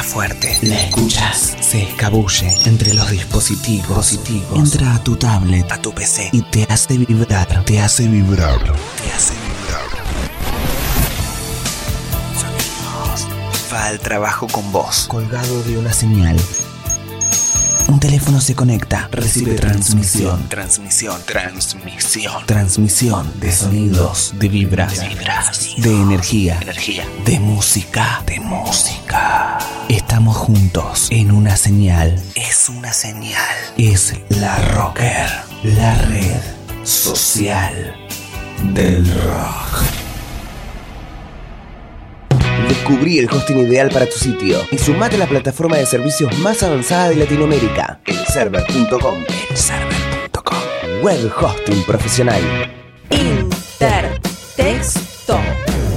Fuerte. La escuchas. Se escabulle entre los dispositivos. Positivos. Entra a tu tablet, a tu PC y te hace vibrar. Te hace vibrar. Te hace vibrar. Sonidos. Va al trabajo con vos. Colgado de una señal. Un teléfono se conecta, recibe transmisión, transmisión, transmisión, transmisión de sonidos, de vibración, de energía, energía, de música, de música. Estamos juntos en una señal. Es una señal. Es la Rocker, la red social del rock. Descubrí el hosting ideal para tu sitio y sumate a la plataforma de servicios más avanzada de Latinoamérica, elserver.com. Elserver.com. Web hosting profesional. Intertexto.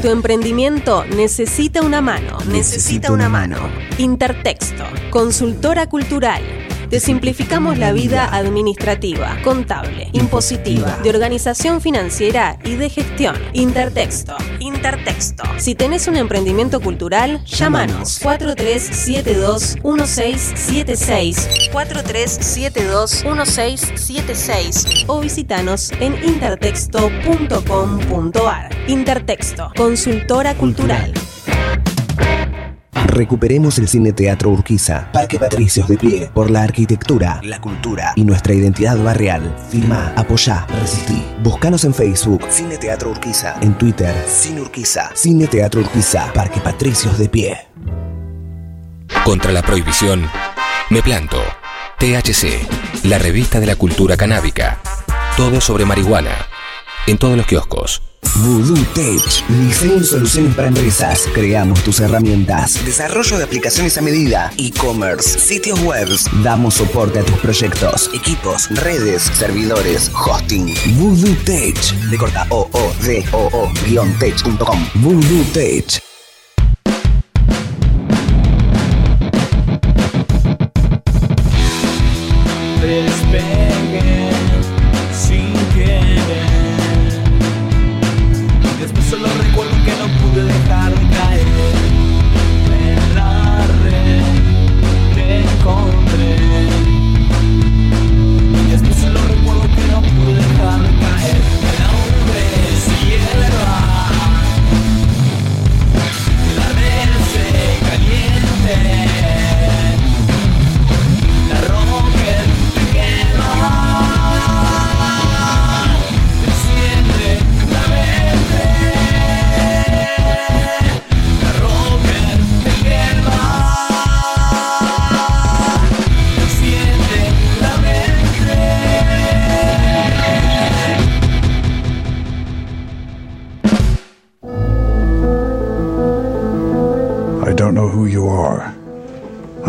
Tu emprendimiento necesita una mano. Necesita una mano. Intertexto. Consultora cultural. Te simplificamos la vida administrativa, contable, impositiva, de organización financiera y de gestión. Intertexto. Intertexto. Si tenés un emprendimiento cultural, llámanos 4372-1676. 4372-1676 o visitanos en intertexto.com.ar. Intertexto, consultora cultural. Recuperemos el Cine Teatro Urquiza. Parque Patricios de pie. Por la arquitectura, La cultura. y nuestra identidad barrial. Firma, apoyá, resistí. Búscanos en Facebook. Cine Teatro Urquiza. En Twitter. Cine Urquiza. Cine Teatro Urquiza. Parque Patricios de pie. Contra la prohibición, me planto. THC, la revista de la cultura canábica. Todo sobre marihuana. En todos los kioscos. Voodoo Tech. Diseño y soluciones para empresas. Creamos tus herramientas. Desarrollo de aplicaciones a medida. E-commerce. Sitios web. Damos soporte a tus proyectos. Equipos, redes, servidores, hosting. Voodoo Tech. De corta o o d o o tech.com. Voodoo Tech.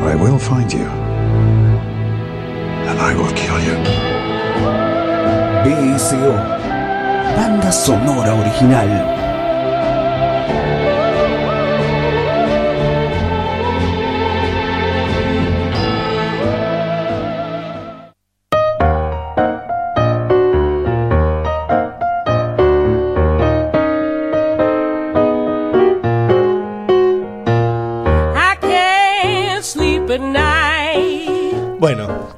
I will find you. And I will kill you. BSO. Banda sonora original.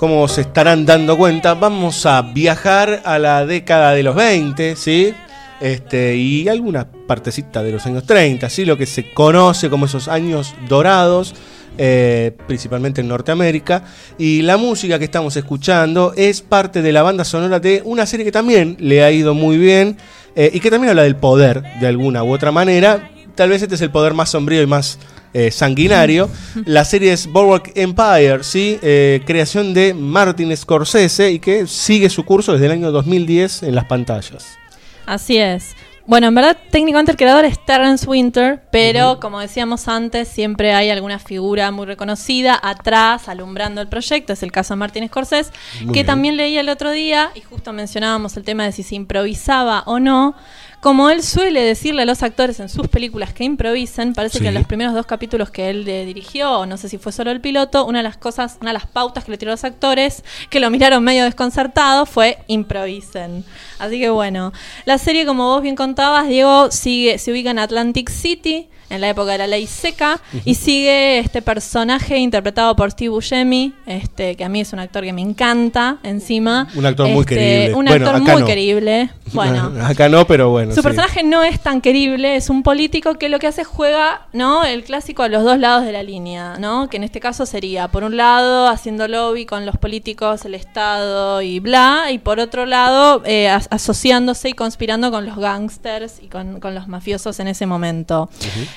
Como se estarán dando cuenta, vamos a viajar a la década de los 20, ¿sí? Este, y alguna partecita de los años 30, ¿sí? Lo que se conoce como esos años dorados, eh, principalmente en Norteamérica. Y la música que estamos escuchando es parte de la banda sonora de una serie que también le ha ido muy bien eh, y que también habla del poder de alguna u otra manera. Tal vez este es el poder más sombrío y más eh, sanguinario. La serie es Boardwalk Empire, ¿sí? Eh, creación de Martin Scorsese y que sigue su curso desde el año 2010 en las pantallas. Así es. Bueno, en verdad, técnicamente el creador es Terrence Winter, pero como decíamos antes, siempre hay alguna figura muy reconocida atrás, alumbrando el proyecto. Es el caso de Martin Scorsese, Muy que bien. también leí el otro día, y justo mencionábamos el tema de si se improvisaba o no. Como él suele decirle a los actores en sus películas que improvisen, parece Sí. que en los primeros dos capítulos que él eh, dirigió, o no sé si fue solo el piloto, una de las cosas, una de las pautas que le tiró a los actores, que lo miraron medio desconcertado, fue improvisen. Así que bueno, la serie, como vos bien contabas, Diego, sigue, se ubica en Atlantic City, en la época de la ley seca, y sigue este personaje interpretado por Steve Buscemi, este, que a mí es un actor que me encanta, encima. Un actor muy Este, querible. Un Bueno, actor muy no. querible. Bueno, Acá no, pero bueno. su sí. personaje no es tan querible, es un político que lo que hace es juega, ¿no? El clásico a los dos lados de la línea, ¿no? Que en este caso sería, por un lado, haciendo lobby con los políticos, el Estado y bla, y por otro lado, eh, as- asociándose y conspirando con los gangsters y con, con los mafiosos en ese momento.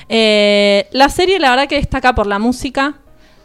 Eh, la serie, la verdad que destaca por la música.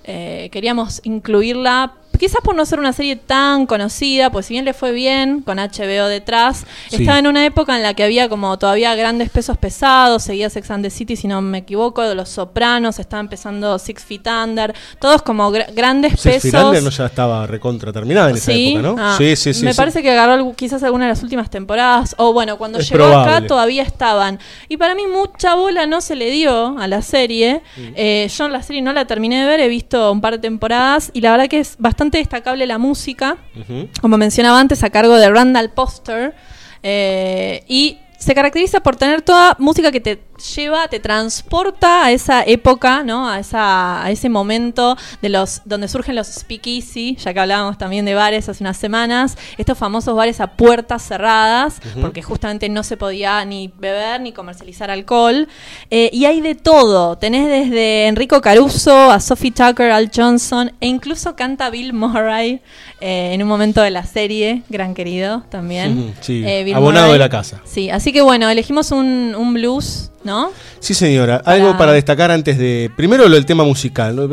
Eh, queríamos incluirla, quizás por no ser una serie tan conocida, pues si bien le fue bien con HBO detrás, Sí. estaba en una época en la que había como todavía grandes pesos pesados, seguía Sex and the City si no me equivoco, de Los Sopranos, estaba empezando Six Feet Under, todos como gra- grandes Six Feet pesos. Under no ya estaba recontra terminada en esa época, ¿no? Ah, sí, sí, sí. Me sí. parece que agarró quizás alguna de las últimas temporadas. O bueno, cuando Es llegó acá todavía estaban. Y para mí mucha bola no se le dio a la serie. Mm. Eh, yo la serie no la terminé de ver, he visto un par de temporadas. Y la verdad que es bastante destacable la música. Como mencionaba antes, a cargo de Randall Poster. Eh, y se caracteriza por tener toda música que te lleva, te transporta a esa época, ¿no? A esa, a ese momento de los, donde surgen los speakeasy, ya que hablábamos también de bares hace unas semanas, estos famosos bares a puertas cerradas, porque justamente no se podía ni beber ni comercializar alcohol. Eh, y hay de todo. Tenés desde Enrico Caruso a Sophie Tucker, Al Johnson, e incluso canta Bill Murray eh, en un momento de la serie, gran querido también. Sí, Eh, abonado Murray. de la casa. Sí, así que bueno, elegimos un, un blues, ¿no? Sí, señora. Algo para destacar antes de. Primero lo del tema musical. ¿no?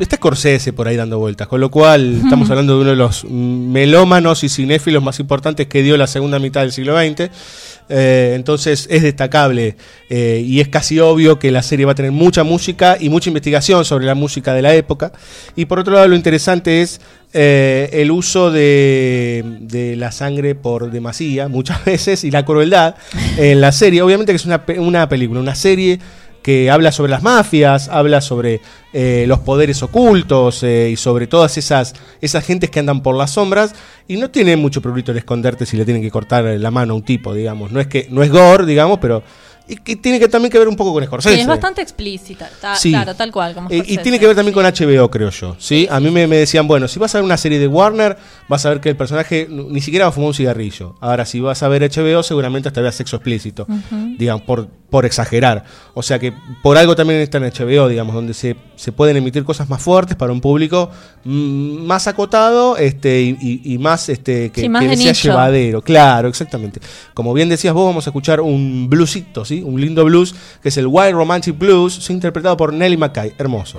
Está Scorsese por ahí dando vueltas, con lo cual estamos hablando de uno de los melómanos y cinéfilos más importantes que dio la segunda mitad del siglo XX. Eh, entonces es destacable eh, y es casi obvio que la serie va a tener mucha música y mucha investigación sobre la música de la época. Y por otro lado lo interesante es eh, el uso de, de la sangre por demasía muchas veces y la crueldad en la serie. Obviamente que es una, una película, una serie que habla sobre las mafias, habla sobre eh, los poderes ocultos eh, y sobre todas esas, esas gentes que andan por las sombras y no tiene mucho prurito en esconderte si le tienen que cortar la mano a un tipo, digamos. No es que no es gore, digamos, pero y que tiene que también que ver un poco con Scorsese. Sí, es bastante explícita, ta- Sí. claro, tal cual. Como Eh, y tiene que ver también con HBO, creo yo. ¿sí? A mí me, me decían, bueno, si vas a ver una serie de Warner, vas a ver que el personaje ni siquiera va a fumar un cigarrillo. Ahora, si vas a ver HBO, seguramente hasta veas sexo explícito. Digamos, por, por exagerar. O sea que por algo también está en HBO, digamos, donde se, se pueden emitir cosas más fuertes para un público mm, más acotado este, y, y- y más este, que, Sí, más que sea nicho. llevadero. Claro, exactamente. Como bien decías vos, vamos a escuchar un bluesito, ¿sí? Un lindo blues, que es el Wild Romantic Blues, interpretado por Nelly McKay. Hermoso.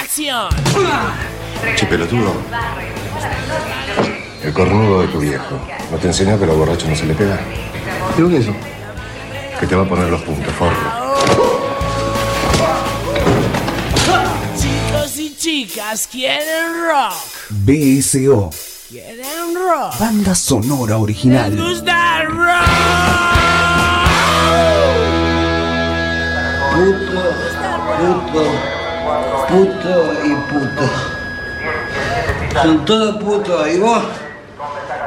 Acción. Che, pelotudo. El cornudo de tu viejo. ¿No te enseñó que a los borrachos no se le pega? Digo que eso. Que te va a poner los puntos, forro. Chicos y chicas quieren rock. BSO, Quieren rock. banda sonora Les original. gusta el rock. Puto, puto, puto y puto. Son todos putos y vos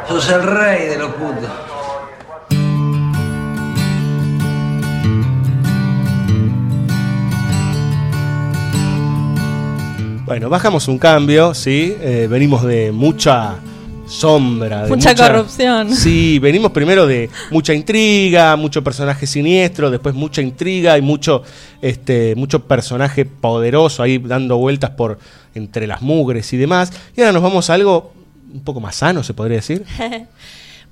sos el rey de los putos. Bueno, bajamos un cambio, ¿sí? Eh, venimos de mucha sombra. De Mucha corrupción. Sí, venimos primero de mucha intriga, mucho personaje siniestro, después mucha intriga y mucho, este, mucho personaje poderoso ahí dando vueltas por entre las mugres y demás. Y ahora nos vamos a algo un poco más sano, se podría decir.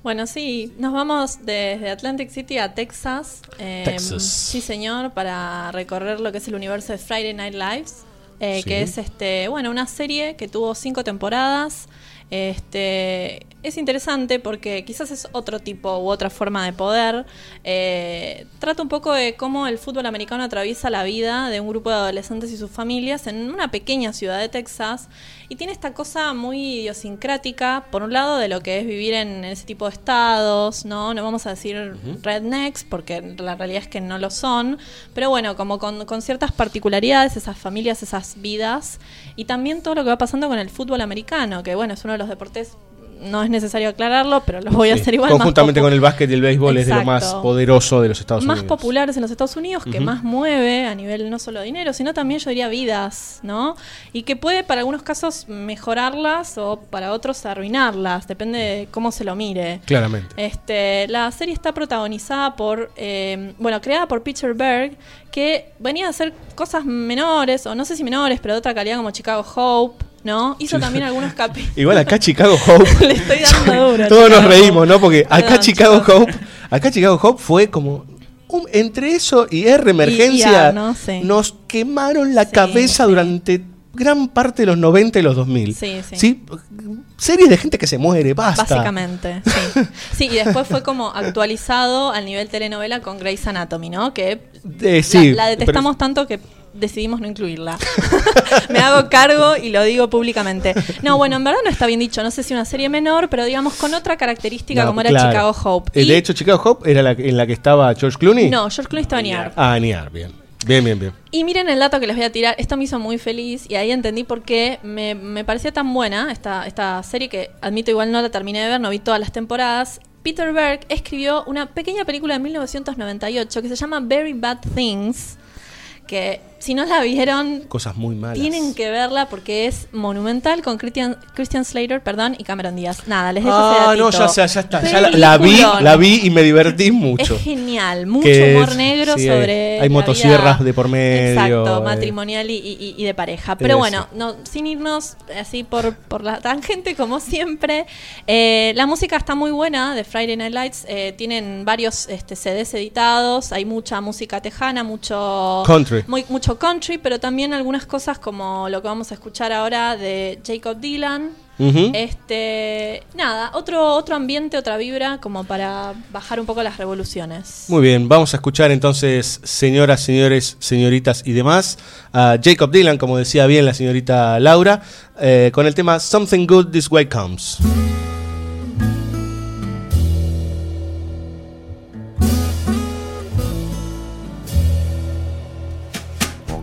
Bueno, sí, nos vamos desde Atlantic City a Texas. eh, Texas. Sí, señor, para recorrer lo que es el universo de Friday Night Lives, eh, Sí. que es este, bueno, una serie que tuvo cinco temporadas. Este, es interesante porque quizás es otro tipo u otra forma de poder. Eh, trata un poco de cómo el fútbol americano atraviesa la vida de un grupo de adolescentes y sus familias en una pequeña ciudad de Texas. Y tiene esta cosa muy idiosincrática, por un lado, de lo que es vivir en ese tipo de estados, ¿no? No vamos a decir rednecks, porque la realidad es que no lo son. Pero bueno, como con, con ciertas particularidades, esas familias, esas vidas. Y también todo lo que va pasando con el fútbol americano, que bueno, es uno de los deportes, no es necesario aclararlo, pero lo voy a hacer igual. más Conjuntamente con el básquet y el béisbol es de lo más poderoso de los Estados más Unidos. populares en los Estados Unidos, que más mueve a nivel no solo dinero, sino también yo diría vidas, ¿no? Y que puede para algunos casos mejorarlas o para otros arruinarlas, depende de cómo se lo mire. Claramente. Este, la serie está protagonizada por, eh, bueno, creada por Peter Berg, que venía a hacer cosas menores, o no sé si menores, pero de otra calidad como Chicago Hope, ¿no? Hizo Sí. también algunos capítulos. Igual acá Chicago Hope. Le estoy dando duro. Todos nos reímos. ¿no? Porque acá Perdón, Chicago chicos. Hope, acá Chicago Hope fue como un- entre eso y R emergencia Y- ¿no? Sí. nos quemaron la cabeza durante gran parte de los 90 y los 2000. Sí, sí. Series de gente que se muere, basta. Básicamente, sí. Sí, y después fue como actualizado al nivel telenovela con Grey's Anatomy, ¿no? Que Eh, sí, la, la detestamos tanto que decidimos no incluirla. Me hago cargo y lo digo públicamente. No, bueno, en verdad no está bien dicho. No sé si una serie menor, pero digamos con otra característica No, como era. Chicago Hope. Eh, Y- De hecho, Chicago Hope era la en la que estaba George Clooney. no, George Clooney estaba en ER. Ah, Niar, bien. Bien, bien, bien. Y miren el dato que les voy a tirar. Esto me hizo muy feliz y ahí entendí por qué me, me parecía tan buena esta, esta serie que admito igual no la terminé de ver, no vi todas las temporadas. Peter Berg escribió una pequeña película de 1998 que se llama Very Bad Things, que si no la vieron, Cosas muy malas. tienen que verla porque es monumental con Christian, Christian Slater, perdón, y Cameron Díaz. Nada, les dejo Ah, no, ya, ya, ya está. Ya la, la vi, la vi y me divertí mucho. Es genial, mucho Que humor es- negro sí, sobre. hay motosierras vida- de por medio, Exacto, eh. matrimonial y, y- y de pareja. Pero Eso. bueno, no, sin irnos así por, por la tangente, como siempre. eh, la música está muy buena de Friday Night Lights. eh, tienen varios este, CDs editados. Hay mucha música tejana, mucho. Country. Muy, mucho country, pero también algunas cosas como lo que vamos a escuchar ahora de Jacob Dylan. Este, nada, otro otro ambiente, otra vibra como para bajar un poco las revoluciones. Muy bien, vamos a escuchar entonces, señoras, señores, señoritas y demás, a Jacob Dylan, como decía bien la señorita Laura, eh, con el tema Something Good This Way Comes.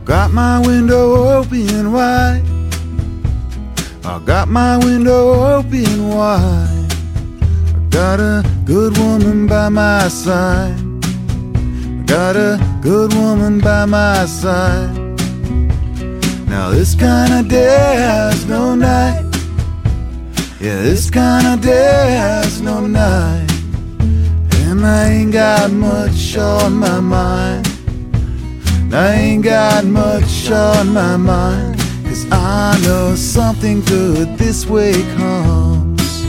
Got my window open wide. I got my window open wide. I got a good woman by my side. I got a good woman by my side. Now this kind of day has no night. Yeah, this kind of day has no night. And I ain't got much on my mind. I ain't got much on my mind. Cause I know something good this way comes.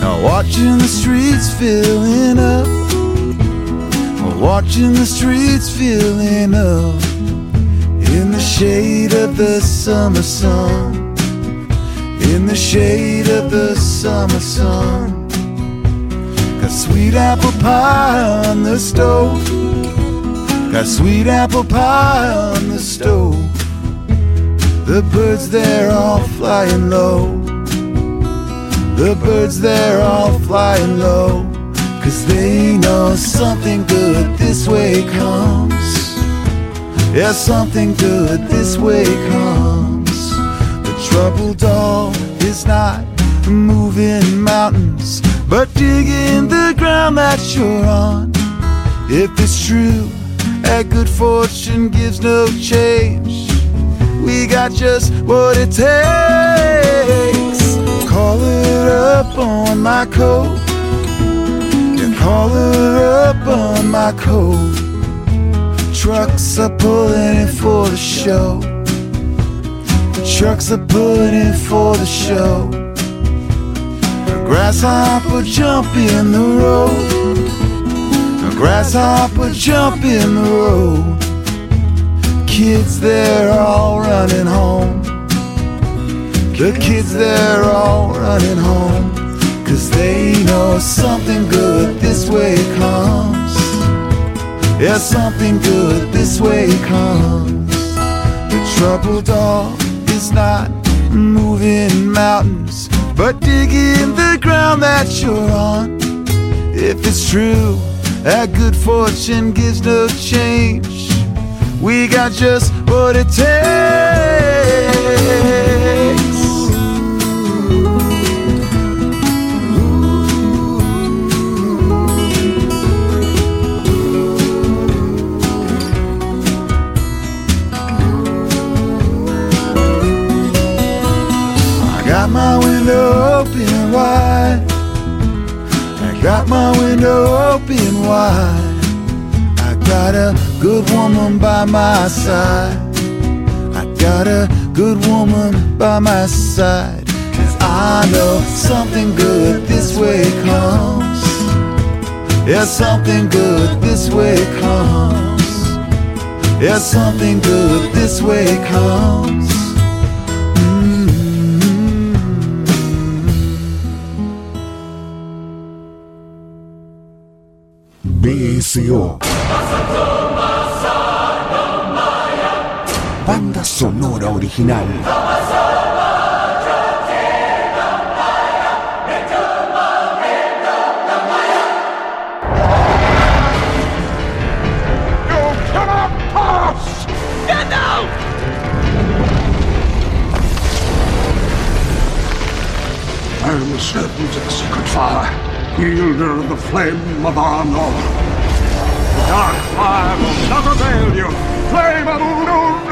Now watching the streets filling up. Watching the streets filling up. In the shade of the summer sun. In the shade of the summer sun. Got sweet apple pie on the stove. Got sweet apple pie on the stove. The birds they're all flying low. The birds they're all flying low. Cause they know something good this way comes. Yeah, something good this way comes. The troubled dog is not moving mountains, but digging the ground that you're on. If it's true that good fortune gives no change, we got just what it takes. Call it up on my coat. Yeah, call her up on my coat. Trucks are pulling in for the show. Trucks are pulling in for the show. A grasshopper jump in the road. Grasshopper jump in the road. Kids, they're all running home. The kids, they're all running home. Cause they know something good this way comes. Yeah, something good this way comes. The troubled dog is not moving mountains, but digging the ground that you're on. If it's true that good fortune gives no change, we got just what it takes. I got my window got my window open wide. I got a good woman by my side. I got a good woman by my side. Cause I know something good this way comes. Yeah, something good this way comes. Yeah, something good this way comes. BSO. Banda sonora original. cannot pass! Get out! I am the servant of the secret fire, wielder of the flame of Arnor. Dark fire will not avail you. flame of noon!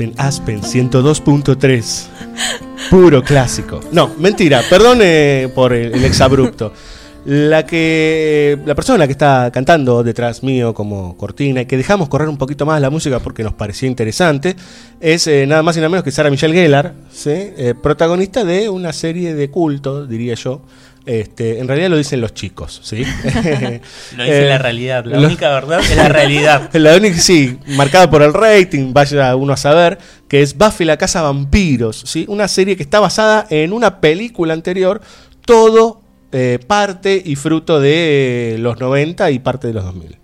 En Aspen 102.3. Puro clásico. No, mentira, perdón eh, por el, exabrupto. La que la persona que está cantando detrás mío como cortina y que dejamos correr un poquito más la música porque nos parecía interesante es eh, nada más y nada menos que Sarah Michelle Gellar. Eh, protagonista de una serie de culto, diría yo. Este, en realidad lo dicen los chicos, ¿sí? Lo dice la realidad, la única verdad es la realidad. La única, sí, marcada por el rating, vaya uno a saber, que es Buffy la Casa Vampiros, ¿sí? Una serie que está basada en una película anterior, todo eh, parte y fruto de eh, los 90 y parte de los 2000.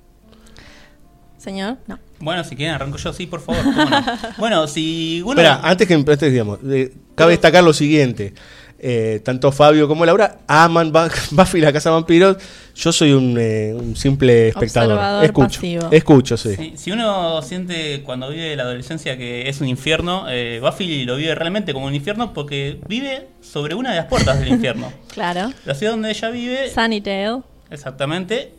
Señor, no. Bueno, si quieren arranco yo, sí, por favor. no. Bueno, si uno... Espera, antes que antes, digamos, eh, cabe destacar lo siguiente. Eh, tanto Fabio como Laura aman Buffy la Casa Vampiros. Yo soy un, eh, un simple espectador. Observador escucho, pasivo. escucho, sí. Si, si uno siente cuando vive la adolescencia que es un infierno, eh, Buffy lo vive realmente como un infierno porque vive sobre una de las puertas del infierno. Claro. La ciudad donde ella vive, Sunnydale. exactamente,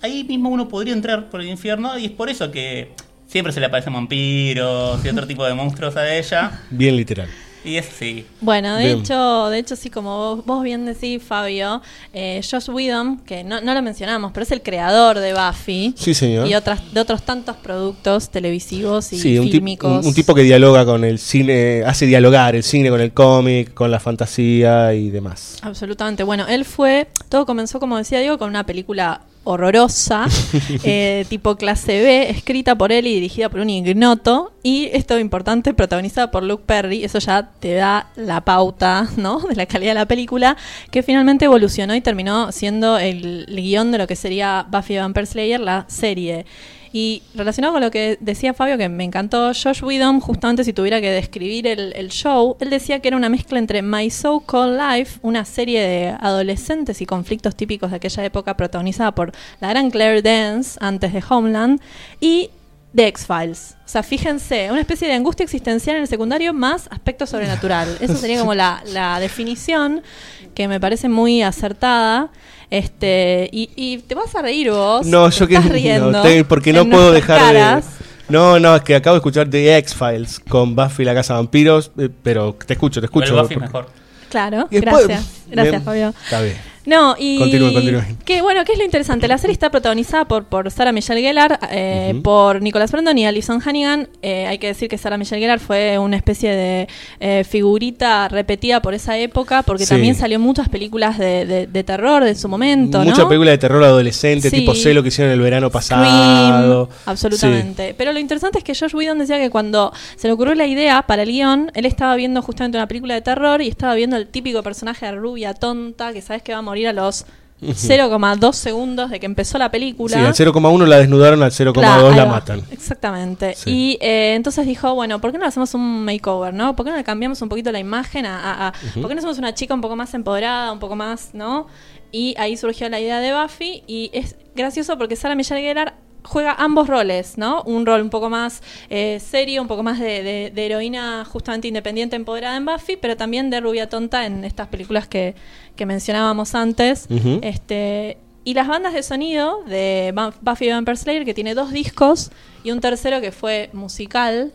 ahí mismo uno podría entrar por el infierno y es por eso que siempre se le aparecen vampiros y otro tipo de monstruos a ella. Bien literal. Y es sí. Bueno, de Bien. hecho, de hecho sí, como vos, vos bien decís, Fabio, eh, Josh Whedon, que no, no lo mencionamos, pero es el creador de Buffy Sí, señor. y otras, de otros tantos productos televisivos y Sí, un- un tipo que dialoga con el cine, hace dialogar el cine con el cómic, con la fantasía y demás. Absolutamente. Bueno, él fue, todo comenzó, como decía Diego, con una película horrorosa, eh, tipo clase B, escrita por él y dirigida por un ignoto. Y esto importante, protagonizada por Luke Perry. Eso ya te da la pauta, ¿no? De la calidad de la película, que finalmente evolucionó y terminó siendo el, el guion de lo que sería Buffy Vampire Slayer, la serie. Y relacionado con lo que decía Fabio, que me encantó, Josh Whedon, justamente si tuviera que describir el, show, él decía que era una mezcla entre My So Called Life, una serie de adolescentes y conflictos típicos de aquella época protagonizada por la gran Claire Dance, antes de Homeland, y The X-Files. O sea, fíjense, una especie de angustia existencial en el secundario más aspecto sobrenatural. Eso sería como la, la definición que me parece muy acertada. Este, y, y te vas a reír vos. No, te yo que estás riendo no, te- porque no puedo dejar caras. de. No, no, es que acabo de escuchar The X-Files con Buffy la Casa Vampiros, eh, pero te escucho, te escucho. Igual Buffy porque- mejor. Claro, después- gracias. Gracias, Fabio. Está bien. No, y. Continúen, continúen. Que bueno, ¿qué es lo interesante? La serie está protagonizada por, por Sarah Michelle Gellar, eh, por Nicholas Brandon y Alison Hannigan. Eh, hay que decir que Sarah Michelle Gellar fue una especie de eh, figurita repetida por esa época, porque Sí. también salió muchas películas de, de- de terror de su momento, Mucha ¿no? película de terror adolescente, Sí. tipo Celo que hicieron el verano Scream, pasado. absolutamente. Pero lo interesante es que Josh Whedon decía que cuando se le ocurrió la idea para el guion, él estaba viendo justamente una película de terror y estaba viendo el típico personaje de rubia tonta que sabes que va a morir a los Ujú. 0,2 segundos de que empezó la película. Sí, al 0,1 la desnudaron, al 0,2 Claro, ahí la matan. Exactamente. Sí. Y eh, entonces dijo, bueno, ¿por qué no hacemos un makeover, no? ¿Por qué no le cambiamos un poquito la imagen a... a- a- Ujú. ¿Por qué no somos una chica un poco más empoderada, un poco más, no? Y ahí surgió la idea de Buffy y es gracioso porque Sarah Michelle Gellar juega ambos roles, ¿no? Un rol un poco más eh, serio, un poco más de, de- de heroína justamente independiente, empoderada en Buffy, pero también de rubia tonta en estas películas que, que mencionábamos antes. Este, y las bandas de sonido de Buf- Buffy Vampire Slayer, que tiene dos discos y un tercero que fue musical,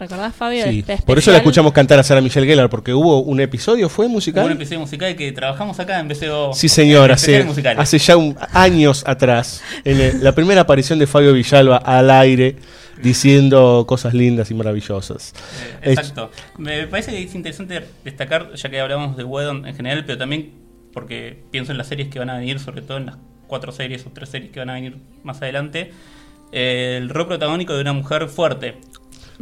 ¿Recordás, Fabio? Sí, por eso la escuchamos cantar a Sarah Michelle Gellar, porque hubo un episodio, ¿fue Hubo musical? un episodio musical que trabajamos acá en BCO. Sí, señor, hace, hace ya un- años atrás, en el- la primera aparición de Fabio Villalba al aire, diciendo cosas lindas y maravillosas. Eh, Exacto. Me parece que es interesante destacar, ya que hablamos de Wedon en general, pero también porque pienso en las series que van a venir, sobre todo en las cuatro series o tres series que van a venir más adelante, eh, el rol protagónico de una mujer fuerte.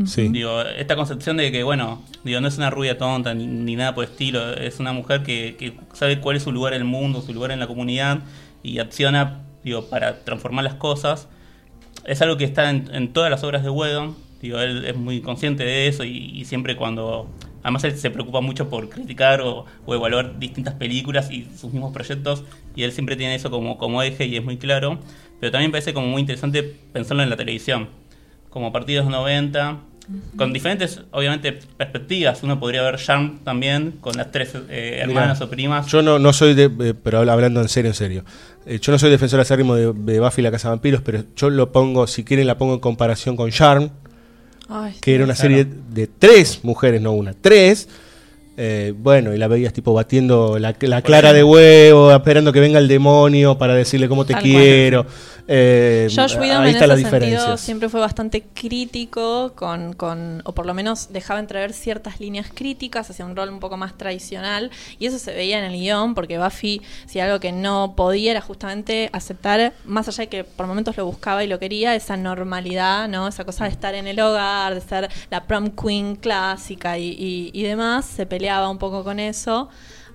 Sí. Digo, esta concepción de que, bueno, digo, no es una rubia tonta ni, ni nada por el estilo, es una mujer que, que sabe cuál es su lugar en el mundo, su lugar en la comunidad y acciona, digo, para transformar las cosas. Es algo que está en, en todas las obras de Whedon, digo, él es muy consciente de eso y, y siempre cuando... Además él se preocupa mucho por criticar o, o evaluar distintas películas y sus mismos proyectos y él siempre tiene eso como, como eje y es muy claro. Pero también parece como muy interesante pensarlo en la televisión como los 90, con diferentes, obviamente, perspectivas. Uno podría ver Charm también, con las tres eh, hermanas Mirá, o primas. Yo no, no soy de, eh, pero habla- hablando en serio, en serio. Eh, yo no soy defensor acérrimo de, de Buffy y la Casa de Vampiros, pero yo lo pongo, si quieren, la pongo en comparación con Charm, Ay, que era una claro. serie de tres mujeres, no una, tres. Eh, bueno, y la veías tipo batiendo la, la clara de huevo, esperando que venga el demonio para decirle cómo te Tal quiero. Eh, Josh Whedon ahí en la ese sentido siempre fue bastante crítico con, con, o por lo menos dejaba entrever ciertas líneas críticas hacia un rol un poco más tradicional y eso se veía en el guion porque Buffy si algo que no podía era justamente aceptar, más allá de que por momentos lo buscaba y lo quería, esa normalidad, ¿no? Esa cosa de estar en el hogar, de ser la prom queen clásica y, y- y demás, se peleaba un poco con eso.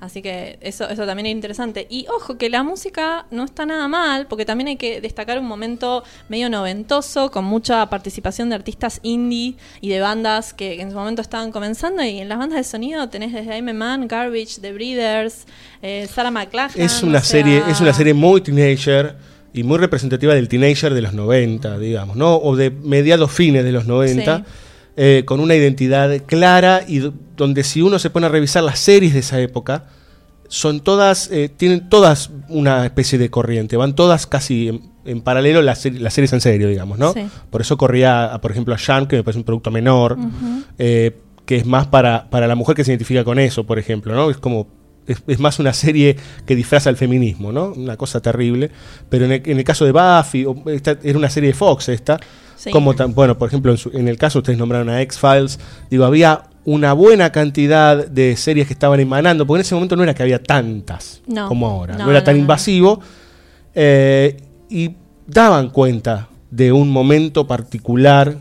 Así que eso, eso también es interesante. Y ojo, que la música no está nada mal, porque también hay que destacar un momento medio noventoso, con mucha participación de artistas indie y de bandas que, que en su momento estaban comenzando. Y en las bandas de sonido tenés desde Aime Man, Garbage, The Breeders, eh, Sarah McLachlan. Es o una sea, serie, es una serie muy teenager y muy representativa del teenager de los 90, digamos, ¿no? O de mediados fines de los 90, Sí. Eh, con una identidad clara y do- donde si uno se pone a revisar las series de esa época, son todas, eh, tienen todas una especie de corriente, van todas casi en, en paralelo las, seri- las series en serio, digamos, ¿no? Sí. Por eso corría, a, por ejemplo, a Sham, que me parece un producto menor, eh, que es más para, para la mujer que se identifica con eso, por ejemplo, ¿no? Es como es, es más una serie que disfraza el feminismo, ¿no? Una cosa terrible. Pero en el, en el caso de Buffy, esta era una serie de Fox esta. Sí. Como tan, bueno, por ejemplo, en, su- en el caso ustedes nombraron a X-Files, digo, había una buena cantidad de series que estaban emanando, porque en ese momento no era que había tantas No. como ahora, no, No, era tan no, invasivo, eh, y daban cuenta de un momento particular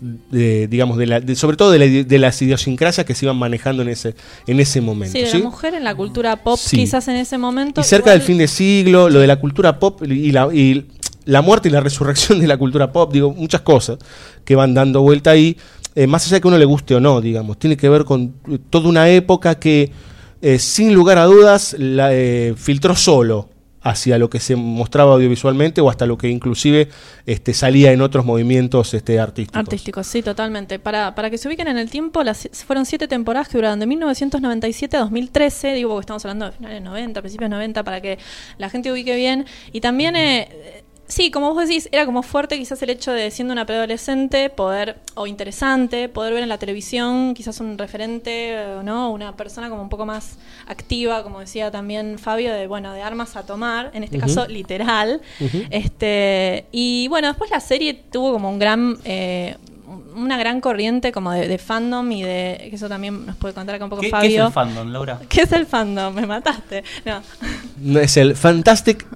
de, digamos, de la, de- sobre todo de, la ide- de las idiosincrasias que se iban manejando en ese, en ese momento. Sí, de ¿sí? la mujer en la cultura pop, Sí. quizás en ese momento. Y cerca igual- del fin de siglo, lo de la cultura pop y la, y la muerte y la resurrección de la cultura pop, digo, muchas cosas que van dando vuelta ahí, eh, más allá de que uno le guste o no, digamos, tiene que ver con eh, toda una época que, eh, sin lugar a dudas, la, filtró solo hacia lo que se mostraba audiovisualmente o hasta lo que inclusive este, salía en otros movimientos este, artísticos. Artísticos, sí, totalmente. Para, para que se ubiquen en el tiempo, las, fueron siete temporadas que duraron de 1997 a 2013, digo porque estamos hablando de finales 90, principios 90, para que la gente ubique bien. Y también, eh, sí, como vos decís, era como fuerte quizás el hecho de, siendo una preadolescente, poder, o interesante, poder ver en la televisión quizás un referente, eh, ¿no? Una persona como un poco más activa, como decía también Fabio, de, bueno, de armas a tomar, en este caso literal. Este, y bueno, después la serie tuvo como un gran, eh, una gran corriente como de, de fandom y de, que eso también nos puede contar acá un poco ¿Qué, qué Fabio. es el fandom, Laura? ¿Qué es el fandom? Me mataste. No. No, es el Fantastic,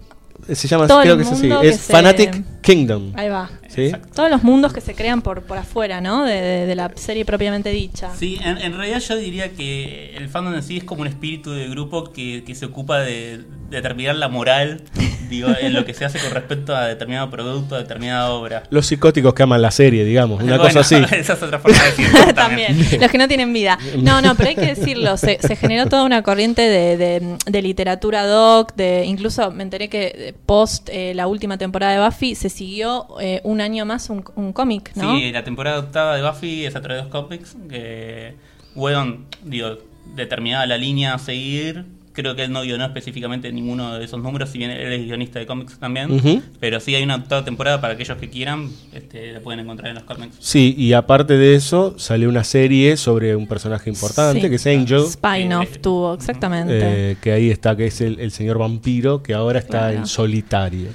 se llama, Todo creo el que es así, se- Fanatic Kingdom. Ahí va. ¿Sí? Todos los mundos que se crean por, por afuera, ¿no? De, de- de la serie propiamente dicha. Sí, en, en realidad yo diría que el fandom en sí es como un espíritu de grupo que, que se ocupa de, de determinar la moral digo, en lo que se hace con respecto a determinado producto, a determinada obra. Los psicóticos que aman la serie, digamos, una Bueno, cosa así. Esa es otra forma de decirlo También, los que no tienen vida. No, no, pero hay que decirlo, se, se generó toda una corriente de, de- de literatura doc, de incluso me enteré que eh, post eh, la última temporada de Buffy se siguió eh, un año más un, un cómic, ¿no? Sí, la temporada octava de Buffy es a través de los cómics que Whedon, digo, determinaba la línea a seguir creo que él no guionó específicamente ninguno de esos números, si bien él es guionista de cómics también. Pero sí hay una octava temporada para aquellos que quieran, este, la pueden encontrar en los cómics. Sí, y aparte de eso, salió una serie sobre un personaje importante, Sí. que es Angel. Spin-off tuvo, exactamente. Eh, que ahí está, que es el, el señor vampiro, que ahora está Claro. en solitario.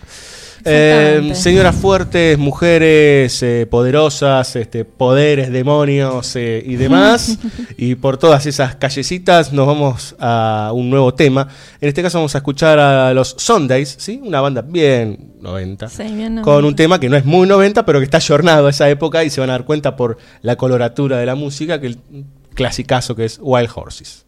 Eh, señoras fuertes, mujeres eh, poderosas, este, poderes, demonios eh, y demás. y por todas esas callecitas nos vamos a un nuevo tema. En este caso vamos a escuchar a los Sundays, ¿sí? una banda bien 90. Sí, bien Con 90. un tema que no es muy 90, pero que está ayornado a esa época y se van a dar cuenta por la coloratura de la música, que el clasicazo que es Wild Horses.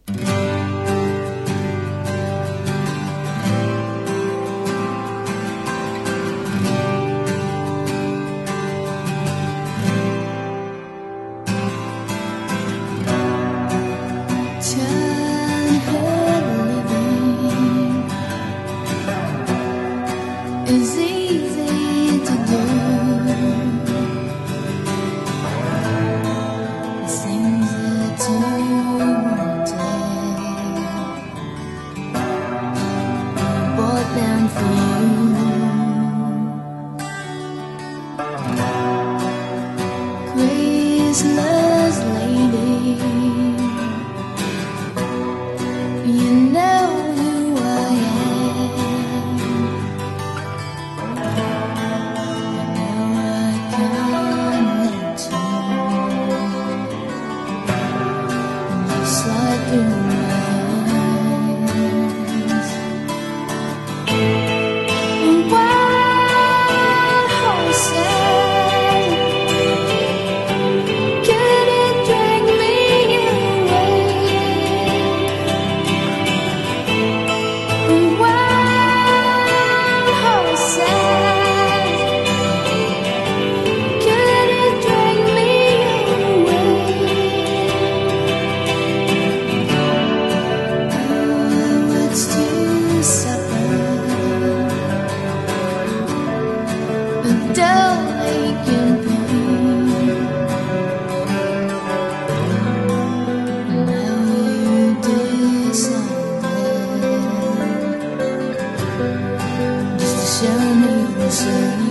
Me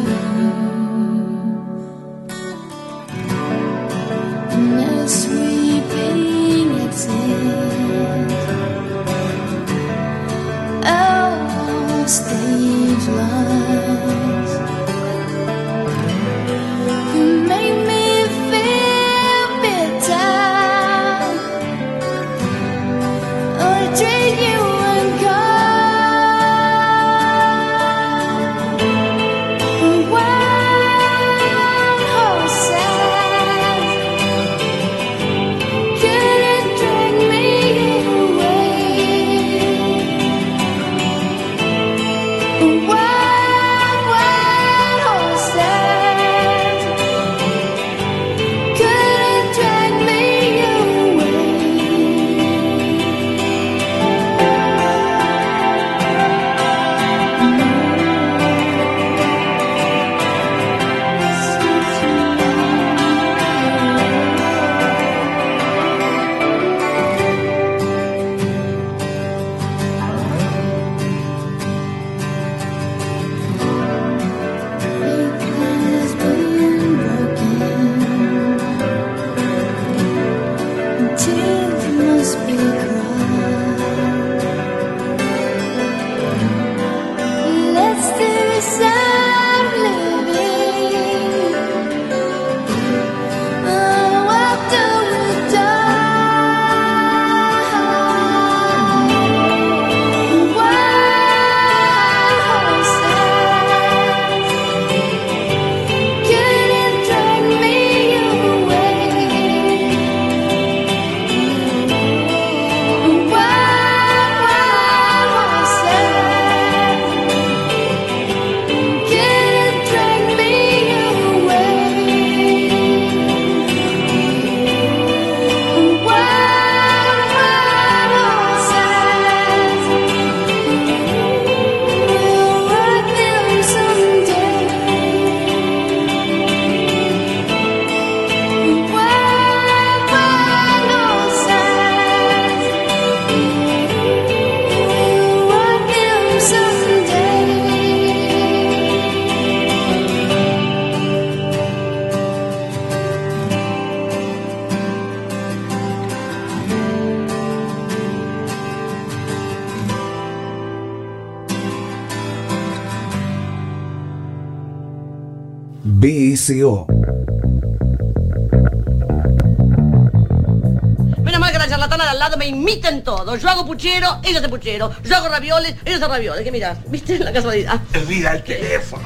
Menos mal que la charlatana de al lado me imiten todo. Yo hago puchero, ella hace puchero. Yo hago ravioles, ella hace ravioles. ¿Qué miras? ¿Viste la casualidad? Mira el teléfono.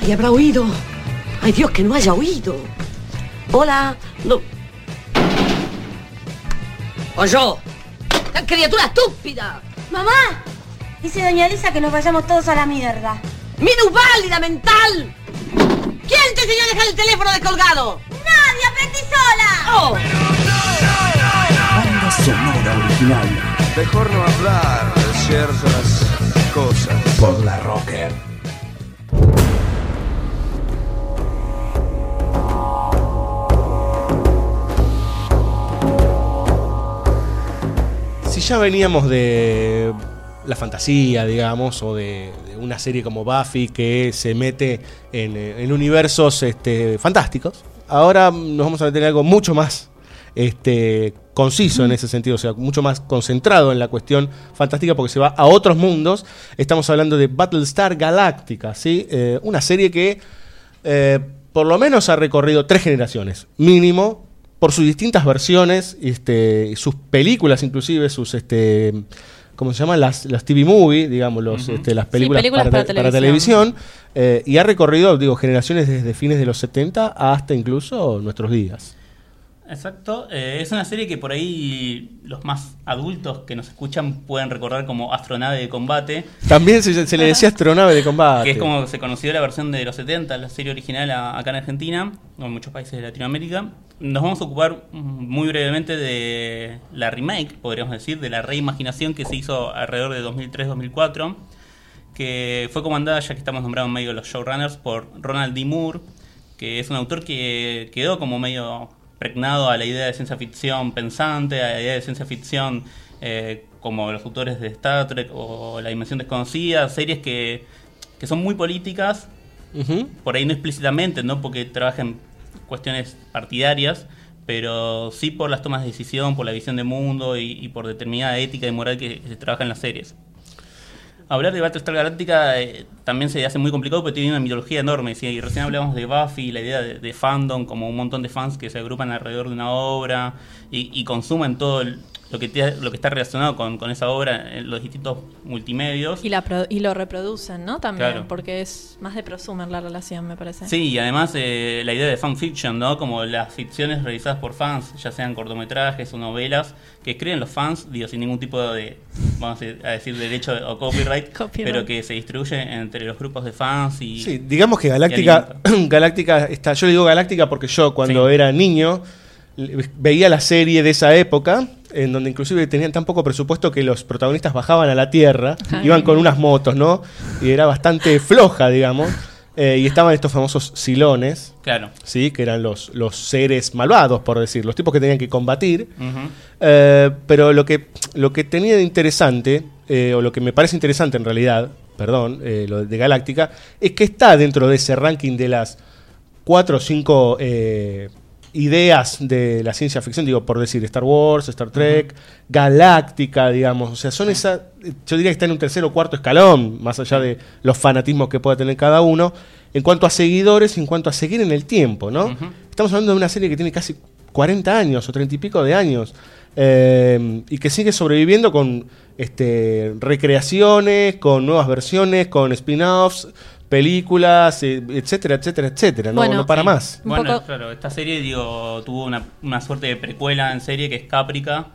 Ay, habrá oído. Ay, Dios, que no haya oído. Hola. No. O yo. ¡La criatura estúpida! Mamá, dice doña Elisa que nos vayamos todos a la mierda. ¡Minusválida mental! ¿Quién te enseñó a dejar el teléfono descolgado? ¡Nadie! ¡Aprendí sola! ¡Oh! Banda sonora original Mejor no hablar de ciertas cosas. por la Rocker. Si ya veníamos de la fantasía, digamos, o de, una serie como Buffy que se mete en, eh, en universos este, fantásticos, ahora nos vamos a meter en algo mucho más este, conciso en ese sentido, o sea, mucho más concentrado en la cuestión fantástica porque se va a otros mundos. Estamos hablando de Battlestar Galactica, ¿sí? Eh, una serie que eh, por lo menos ha recorrido tres generaciones, mínimo, por sus distintas versiones, este, sus películas inclusive, sus este, ¿cómo se llaman? Las, las TV movie, digamos, los, este, las películas, películas para, para para televisión, eh, y ha recorrido, digo, generaciones desde fines de los 70 hasta incluso nuestros días. Exacto. Eh, es una serie que por ahí los más adultos que nos escuchan pueden recordar como Astronave de Combate. También se, se le decía astronave de combate. Que es como se conoció la versión de los 70, la serie original a- acá en Argentina, o en muchos países de Latinoamérica. Nos vamos a ocupar muy brevemente de la remake, podríamos decir, de la reimaginación que se hizo alrededor de 2003-2004, que fue comandada, ya que estamos nombrados en medio de los showrunners, por Ronald D. Moore, que es un autor que quedó como medio pregnado a la idea de ciencia ficción pensante, a la idea de ciencia ficción eh, como los autores de Star Trek o La Dimensión Desconocida, series que, que son muy políticas, por ahí no explícitamente, no porque trabajan cuestiones partidarias, pero sí por las tomas de decisión, por la visión de mundo y, y por determinada ética y moral que se trabaja en las series. Hablar de Battlestar Galactica eh, también se hace muy complicado porque tiene una mitología enorme. ¿sí? Y recién hablábamos de Buffy, la idea de, de fandom, como un montón de fans que se agrupan alrededor de una obra y, y consumen todo el- lo, que te- lo que está relacionado con, con esa obra en los distintos multimedios. Y, la pro- y lo reproducen, ¿no? También, Claro. porque es más de prosumer la relación, me parece. Sí, y además eh, la idea de fanfiction, ¿no? Como las ficciones realizadas por fans, ya sean cortometrajes o novelas, que escriben los fans, digo, sin ningún tipo de, vamos a decir- derecho o copyright, Copyright. pero que se distruye entre los grupos de fans y... Sí, digamos que Galáctica, Galáctica está, yo le digo Galáctica porque yo cuando era niño le- veía la serie de esa época, en donde inclusive tenían tan poco presupuesto que los protagonistas bajaban a la Tierra, Ay. iban con unas motos, ¿no? Y era bastante floja, digamos. Eh, y estaban estos famosos silones, Claro. ¿sí? Que eran los, los seres malvados, por decir, los tipos que tenían que combatir. Eh, pero lo que, lo que tenía de interesante, eh, o lo que me parece interesante en realidad, perdón, lo de Galáctica, es que está dentro de ese ranking de las cuatro o cinco ideas de la ciencia ficción, digo, por decir Star Wars, Star Trek, Galáctica, digamos, o sea, son esas, yo diría que está en un tercer o cuarto escalón, más allá de los fanatismos que pueda tener cada uno, en cuanto a seguidores, en cuanto a seguir en el tiempo, ¿no? Estamos hablando de una serie que tiene casi 40 años o 30 y pico de años. eh, y que sigue sobreviviendo con este, recreaciones, con nuevas versiones, con spin-offs, películas, eh, etcétera, etcétera, etcétera. No, Bueno, no para sí. más. Bueno, claro, esta serie digo, tuvo una, una suerte de precuela en serie que es Caprica,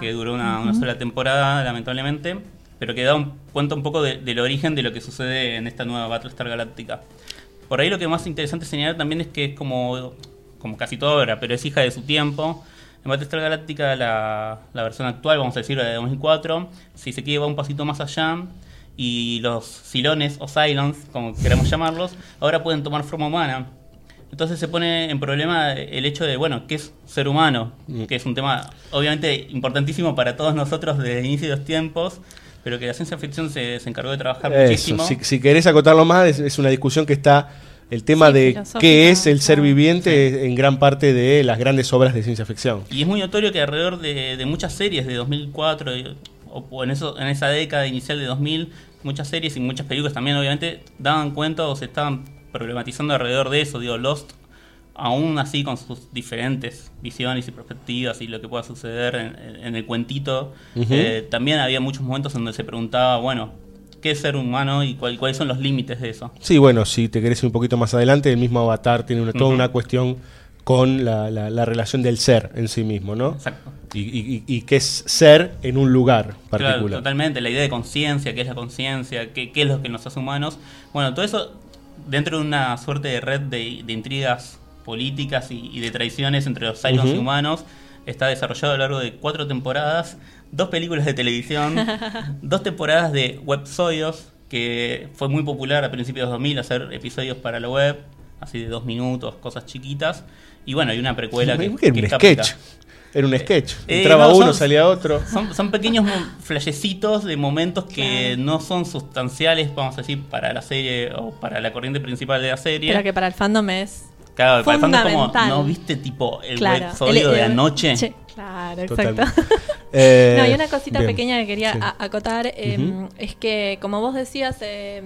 que duró una, una sola temporada, lamentablemente, pero que da un, cuenta un poco de- del origen de lo que sucede en esta nueva Battlestar Galáctica. Por ahí lo que más interesante señalar también es que es como, como casi toda obra, pero es hija de su tiempo. En Battlestar Galáctica, la, la versión actual, vamos a decir, la de 2004, si se quiere va un pasito más allá y los Silones o Cylons, como queramos llamarlos, ahora pueden tomar forma humana. Entonces se pone en problema el hecho de, bueno, ¿qué es ser humano? Que es un tema obviamente importantísimo para todos nosotros desde el inicio de los tiempos, pero que la ciencia ficción se, se encargó de trabajar Eso, muchísimo. si, si querés acotarlo más, es, es una discusión que está el tema Sí, de qué es el ser viviente en gran parte de las grandes obras de ciencia ficción. Y es muy notorio que alrededor de, de muchas series de 2004 y- o, o en, eso, en esa década inicial de 2000, muchas series y muchas películas también obviamente daban cuenta o se estaban problematizando alrededor de eso. Digo, Lost, aún así con sus diferentes visiones y perspectivas y lo que pueda suceder en, en el cuentito, eh, también había muchos momentos en donde se preguntaba, bueno, ¿qué es ser humano y cuál- cuáles son los límites de eso? Sí, bueno, si te querés ir un poquito más adelante, el mismo Avatar tiene una, toda una cuestión con la, la- la relación del ser en sí mismo, ¿no? Exacto. Y, y, y- y qué es ser en un lugar Claro, particular. totalmente, la idea de conciencia, qué es la conciencia, qué, qué es lo que nos hace humanos. Bueno, todo eso dentro de una suerte de red de, de intrigas políticas y, y de traiciones entre los Cylons y humanos está desarrollado a lo largo de cuatro temporadas, dos películas de televisión, dos temporadas de websoios, que fue muy popular a principios de 2000 hacer episodios para la web, así de dos minutos, cosas chiquitas. Y bueno, hay una precuela que, Era que un es sketch. Era un sketch. Eh, Entraba no, uno, salía otro. Son, son pequeños flashecitos de momentos que no son sustanciales, vamos a decir, para la serie o para la corriente principal de la serie. Pero que para el fandom es. claro, para el fandom es como, fundamental. ¿no viste tipo el Claro, websodio el- de anoche? Che, claro, exacto. Eh, no, y una cosita bien. pequeña que quería Sí. acotar eh, Ujú. es que, como vos decías eh,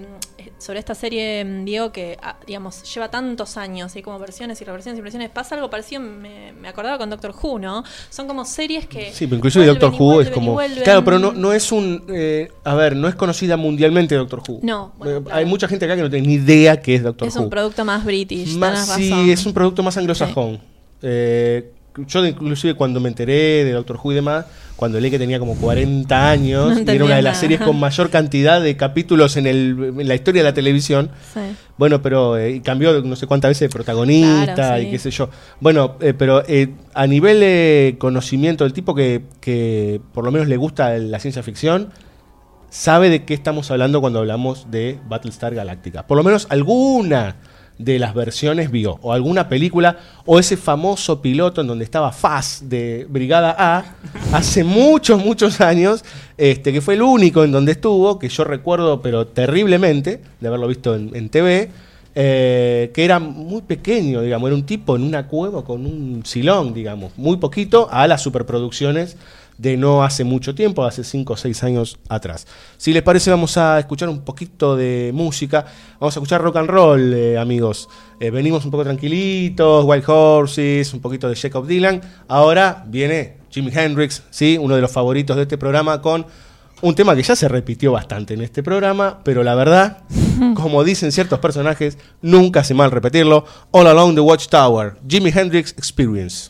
sobre esta serie, mm, Diego, que ah, digamos lleva tantos años y hay como versiones y reversiones y versiones, pasa algo parecido, me, me acordaba con Doctor Who, ¿no? Son como series que. Sí, pero inclusive Doctor Who es vuelven como... Claro, pero no, no es un... eh, a ver, no es conocida mundialmente Doctor Who. No, bueno, Eh, claro. Hay mucha gente acá que no tiene ni idea qué es Doctor Es Who. un producto más british, Más- sí, razón. es un producto más anglosajón. Eh, yo inclusive cuando me enteré de Doctor Who y demás, cuando leí que tenía como 40 años, No y era una de las nada. series con mayor cantidad de capítulos en, el, en la historia de la televisión. Sí. Bueno, pero eh, cambió no sé cuántas veces de protagonista Claro, sí. y qué sé yo. Bueno, eh, pero eh, a nivel de conocimiento del tipo que, que por lo menos le gusta la ciencia ficción, sabe de qué estamos hablando cuando hablamos de Battlestar Galactica. Por lo menos alguna de las versiones vio, o alguna película, o ese famoso piloto en donde estaba Faz de Brigada A, hace muchos, muchos años, este, que fue el único en donde estuvo, que yo recuerdo, pero terriblemente, de haberlo visto en, en TV, eh, que era muy pequeño, digamos, era un tipo en una cueva con un silón, digamos, muy poquito a las superproducciones de no hace mucho tiempo, hace 5 o 6 años atrás. Si les parece, vamos a escuchar un poquito de música. Vamos a escuchar rock and roll, eh, amigos. Eh, venimos un poco tranquilitos, Wild Horses, un poquito de Jacob Dylan. Ahora viene Jimi Hendrix, ¿sí? uno de los favoritos de este programa, con un tema que ya se repitió bastante en este programa, pero la verdad, como dicen ciertos personajes, nunca hace mal repetirlo. All Along the Watchtower, Jimi Hendrix Experience.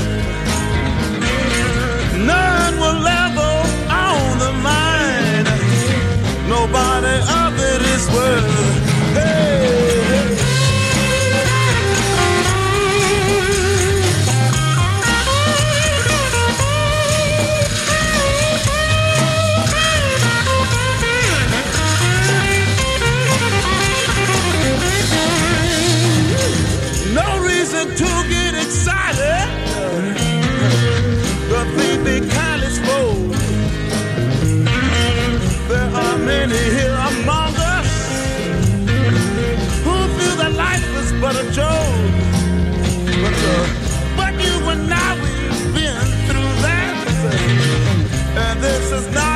world. is not.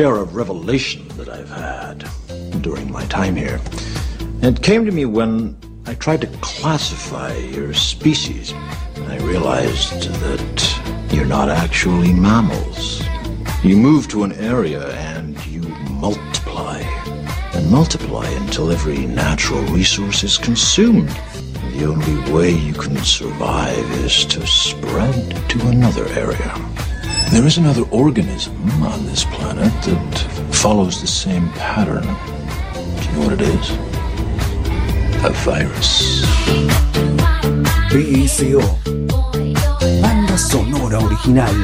Share a revelation that I've had during my time here. It came to me when I tried to classify your species. I realized that you're not actually mammals. You move to an area and you multiply. And multiply until every natural resource is consumed. The only way you can survive is to spread to another area. There is another organism on this planet that follows the same pattern. Do you know what it is? A virus. BSO. Banda sonora original.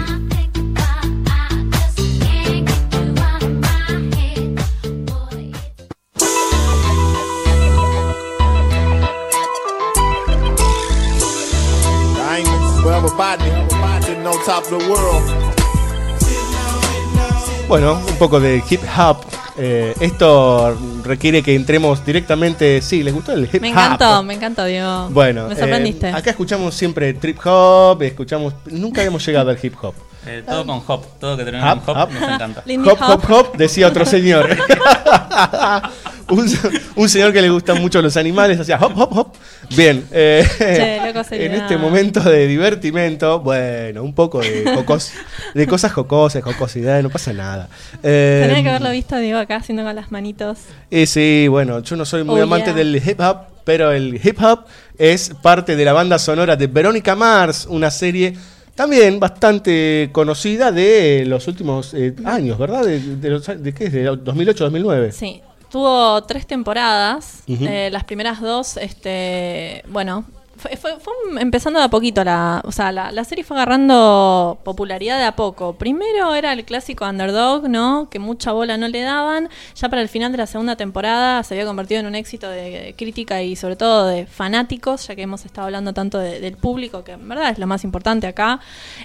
Diamonds, forever botany, sitting on top of the world. Bueno, un poco de hip hop. Eh, esto requiere que entremos directamente. Sí, ¿les gustó el hip hop? Me encantó, me encantó, Diego. Bueno, me eh, sorprendiste. acá escuchamos siempre trip hop, escuchamos. Nunca habíamos llegado al hip hop. Eh, todo con hop, todo que termina Hop, con hop, hop. nos encanta. Hop, hop, hop, decía otro señor. un, un señor que le gustan mucho los animales, hacía hop, hop, hop. Bien, eh, Che, loco sería. en este momento de divertimento, bueno, un poco de, jocos, de cosas jocosas, jocosidad, no pasa nada. Eh, Tenía que haberlo visto, Diego, acá haciendo con las manitos. y sí, bueno, yo no soy muy Oh, amante yeah. del hip hop, pero el hip hop es parte de la banda sonora de Verónica Mars, una serie también bastante conocida de los últimos eh, años, ¿verdad? ¿De, de, los, de qué es? ¿De 2008-2009? Sí. Tuvo tres temporadas. Eh, las primeras dos, este, bueno, fue, fue- fue empezando de a poquito la, o sea, la, la serie fue agarrando popularidad de a poco. Primero era el clásico underdog, ¿no? Que mucha bola no le daban. Ya para el final de la segunda temporada se había convertido en un éxito de crítica y sobre todo de fanáticos, ya que hemos estado hablando tanto de- del público, que en verdad es lo más importante acá.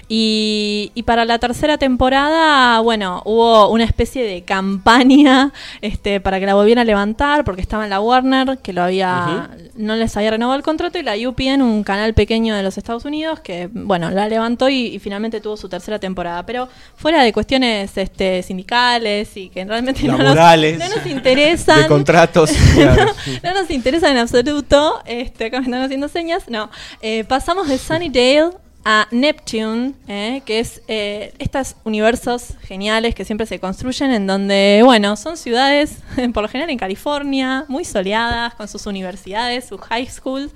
Y, y para la tercera temporada, bueno, hubo una especie de campaña este, para que la volvieran a levantar, porque estaba en la Warner, que lo había, no les había renovado el contrato, y la Un canal pequeño de los Estados Unidos, que bueno, la levantó y, y finalmente tuvo su tercera temporada. Pero fuera de cuestiones este, sindicales y que realmente no nos, no nos interesan. de contratos. claro. No nos interesa en absoluto. Este, acá me están haciendo señas. No. Eh, pasamos de Sunnydale a Neptune, eh, que es eh, estos universos geniales que siempre se construyen en donde, bueno, son ciudades, por lo general en California, muy soleadas, con sus universidades, sus high schools.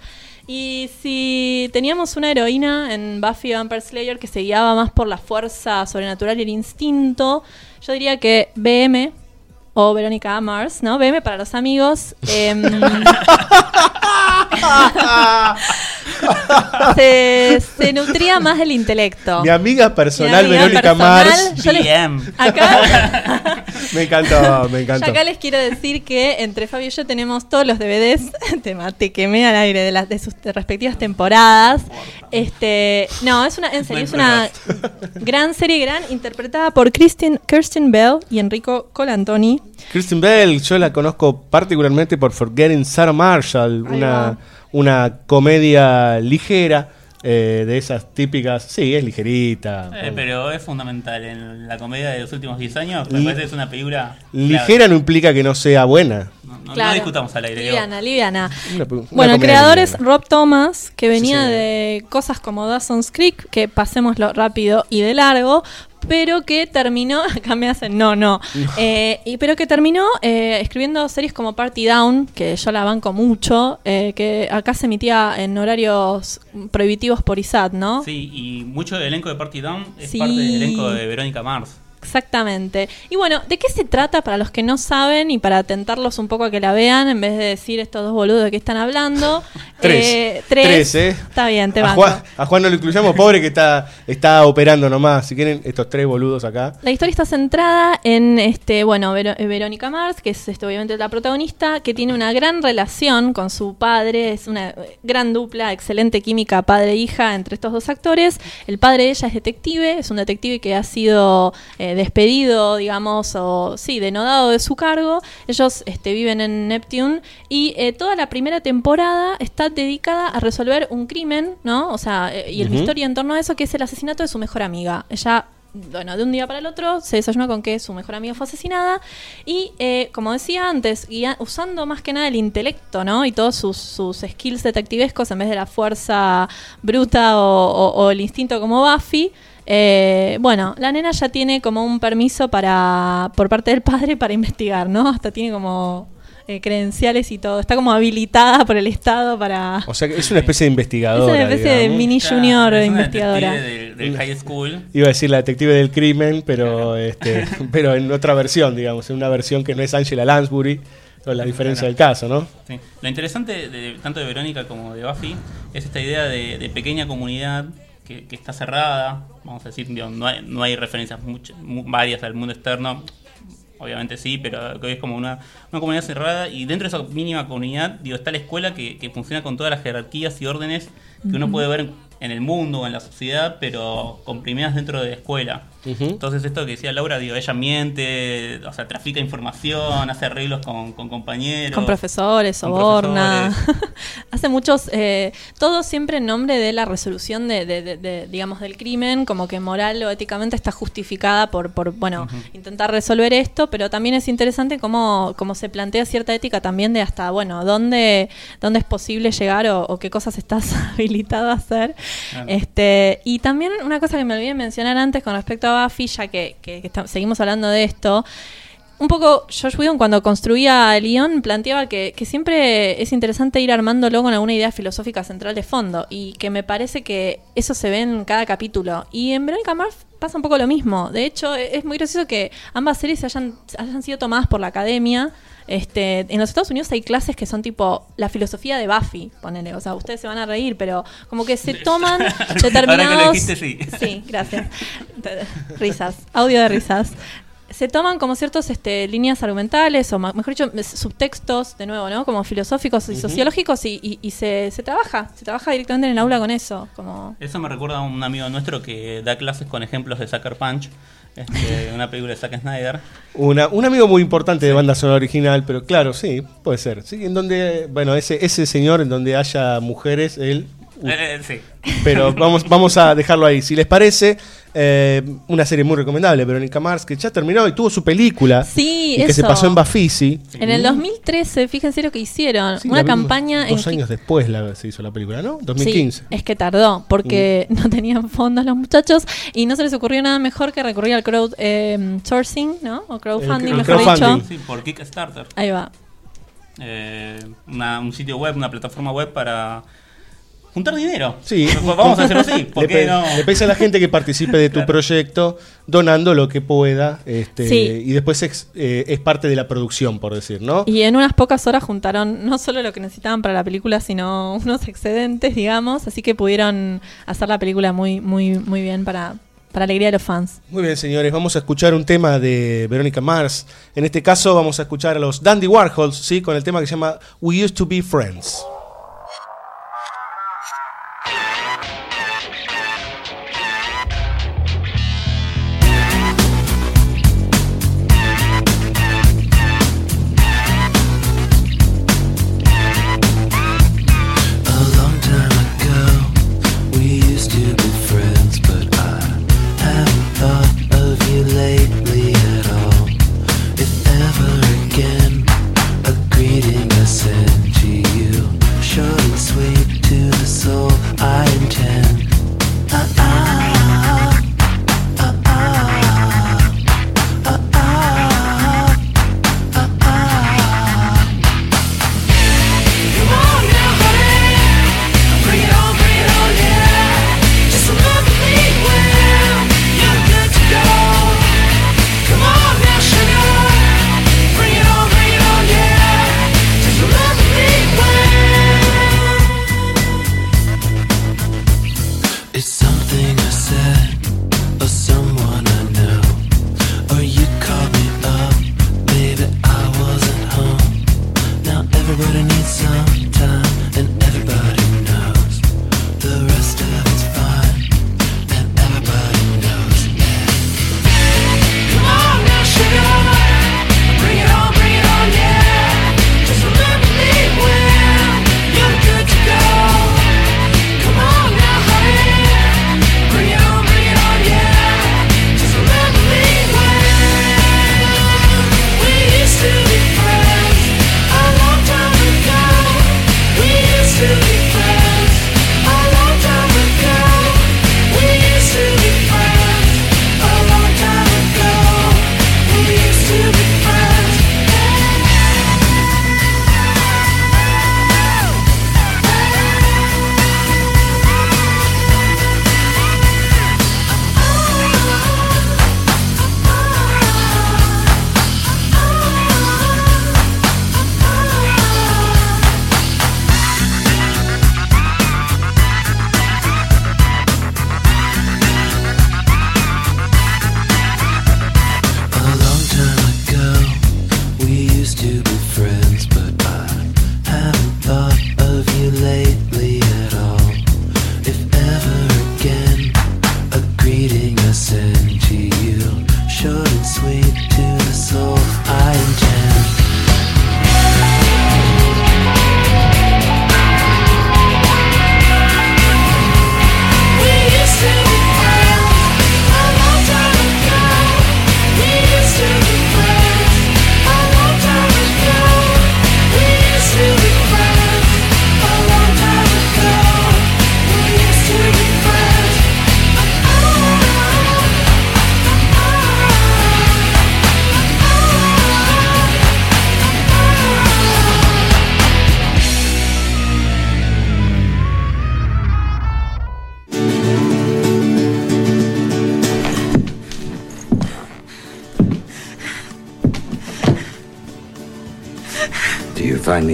Y si teníamos una heroína en Buffy Vampire Slayer que se guiaba más por la fuerza sobrenatural y el instinto, yo diría que BM o Verónica Mars, ¿no? BM para los amigos. em, se, se nutría más del intelecto. Mi amiga personal, Mi amiga Verónica personal, Mars. BM. Acá, Me encantó, me yo encantó. acá les quiero decir que entre Fabio y yo tenemos todos los DVDs, te maté, quemé al aire de las de sus respectivas temporadas. Este, no, es una, en serio, es una gran serie, gran, interpretada por Kristen, Kirsten Bell y Enrico Colantoni. Kristen Bell, yo la conozco particularmente por Forgetting Sarah Marshall, una. Una comedia ligera, eh, de esas típicas. Sí, es ligerita. Eh, pero es fundamental en la comedia de los últimos 10 años. Me Li- parece que es una película. Ligera no implica que no sea buena. No, no Claro. discutamos al aire. Liviana, liviana. Una- una Bueno, el creador es. Rob Thomas, que venía de cosas como Dawson's Creek, que pasémoslo rápido y de largo, pero que terminó, acá me hacen no, no, Eh, y, pero que terminó eh, escribiendo series como Party Down, que yo la banco mucho, eh, que acá se emitía en horarios prohibitivos por ISAT, ¿no? Sí, y mucho del elenco de Party Down es Sí. parte del elenco de Verónica Mars. Exactamente. Y bueno, ¿de qué se trata para los que no saben y para tentarlos un poco a que la vean en vez de decir estos dos boludos de qué están hablando? Tres. Eh, tres. Tres, ¿eh? Está bien, te a banco. Juan, a Juan no lo incluyamos, pobre que está, está operando nomás. Si quieren, estos tres boludos acá. La historia está centrada en este, bueno, eh, Verónica Mars, que es este, obviamente la protagonista, que tiene una gran relación con su padre, es una eh, gran dupla, excelente química padre-hija entre estos dos actores. El padre de ella es detective, es un detective que ha sido eh, despedido, digamos, o sí, denodado de su cargo. Ellos este, viven en Neptune y eh, toda la primera temporada está dedicada a resolver un crimen, ¿no? O sea, eh, y el Ujú. misterio en torno a eso, que es el asesinato de su mejor amiga. Ella bueno, de un día para el otro se desayuna con que su mejor amiga fue asesinada y, eh, como decía antes, guía- usando más que nada el intelecto, ¿no? Y todos sus, sus skills detectivescos en vez de la fuerza bruta o, o- o el instinto como Buffy. Eh, bueno, la nena ya tiene como un permiso para por parte del padre para investigar, ¿no? Hasta tiene como eh, credenciales y todo. Está como habilitada por el Estado para... O sea, es una especie de Es investigadora. una especie de mini junior es una investigadora. detective del, del high school. Iba a decir la detective del crimen, pero este, pero en otra versión, digamos, en una versión que no es Angela Lansbury, con la diferencia del caso, ¿no? Sí. Lo interesante de, tanto de Verónica como de Buffy es esta idea de, de pequeña comunidad que, que está cerrada, vamos a decir, digo, no, hay, no hay referencias muchas, mu- varias al mundo externo, obviamente sí, pero que es como una, una comunidad cerrada y dentro de esa mínima comunidad, digo, está la escuela que, que funciona con todas las jerarquías y órdenes que uno puede ver en el mundo o en la sociedad, pero comprimidas dentro de la escuela. Entonces esto que decía Laura, digo, ella miente, o sea, trafica información, hace arreglos con, con compañeros. Con profesores, con soborna. profesores. Hace muchos, eh, todo siempre en nombre de la resolución de, de- de- de, digamos, del crimen, como que moral o éticamente está justificada por, por bueno, intentar resolver esto, pero también es interesante cómo, cómo se plantea cierta ética también de hasta, bueno, dónde, dónde es posible llegar o, o qué cosas estás habilitado a hacer. Claro. Este, y también una cosa que me olvidé mencionar antes con respecto ya que, que- que seguimos hablando de esto, un poco Josh Whedon cuando construía el guion planteaba que, que siempre es interesante ir armándolo con alguna idea filosófica central de fondo y que me parece que eso se ve en cada capítulo. Y en Veronica Mars pasa un poco lo mismo. De hecho, e- es muy gracioso que ambas series hayan, hayan sido tomadas por la academia. Este, en los Estados Unidos hay clases que son tipo la filosofía de Buffy, ponele, o sea, ustedes se van a reír, pero como que se toman determinados... Ahora que lo dijiste, sí. Sí, gracias. Risas, audio de risas. Se toman como ciertos este, líneas argumentales, o mejor dicho, subtextos, de nuevo, ¿no? Como filosóficos y sociológicos, y, y- y se, se trabaja, se trabaja directamente en el aula con eso. Como... Eso me recuerda a un amigo nuestro que da clases con ejemplos de Sucker Punch, este, una película de Zack Snyder. Una, un amigo muy importante de banda sonora original, pero claro, sí, puede ser. Sí, en donde, bueno, ese, ese señor en donde haya mujeres, él. Uh, Eh, eh, sí. Pero vamos, vamos a dejarlo ahí. Si les parece, eh, una serie muy recomendable, Verónica Mars, que ya terminó y tuvo su película. Sí, y que se eso. pasó en Bafisi. En el 2013, fíjense lo que hicieron, Sí, una la campaña en Dos que- años después la, se hizo la película, ¿no? 2015. Sí, es que tardó, porque no tenían fondos los muchachos y no se les ocurrió nada mejor que recurrir al crowd eh, sourcing, ¿no? O crowdfunding, El- el mejor crowdfunding. dicho. Sí, por Kickstarter. Ahí va. Eh, una- un sitio web, una plataforma web para juntar dinero. Sí. Vamos a hacerlo así. ¿Por le, qué pe- no? le pedís a la gente que participe de tu proyecto donando lo que pueda este, Sí. y después es, eh, es parte de la producción, por decir, ¿no? Y en unas pocas horas juntaron no solo lo que necesitaban para la película, sino unos excedentes, digamos, así que pudieron hacer la película muy, muy, muy bien para, para alegría de los fans. Muy bien, señores, vamos a escuchar un tema de Verónica Mars. En este caso vamos a escuchar a los Dandy Warhols, ¿sí? Con el tema que se llama We Used to Be Friends.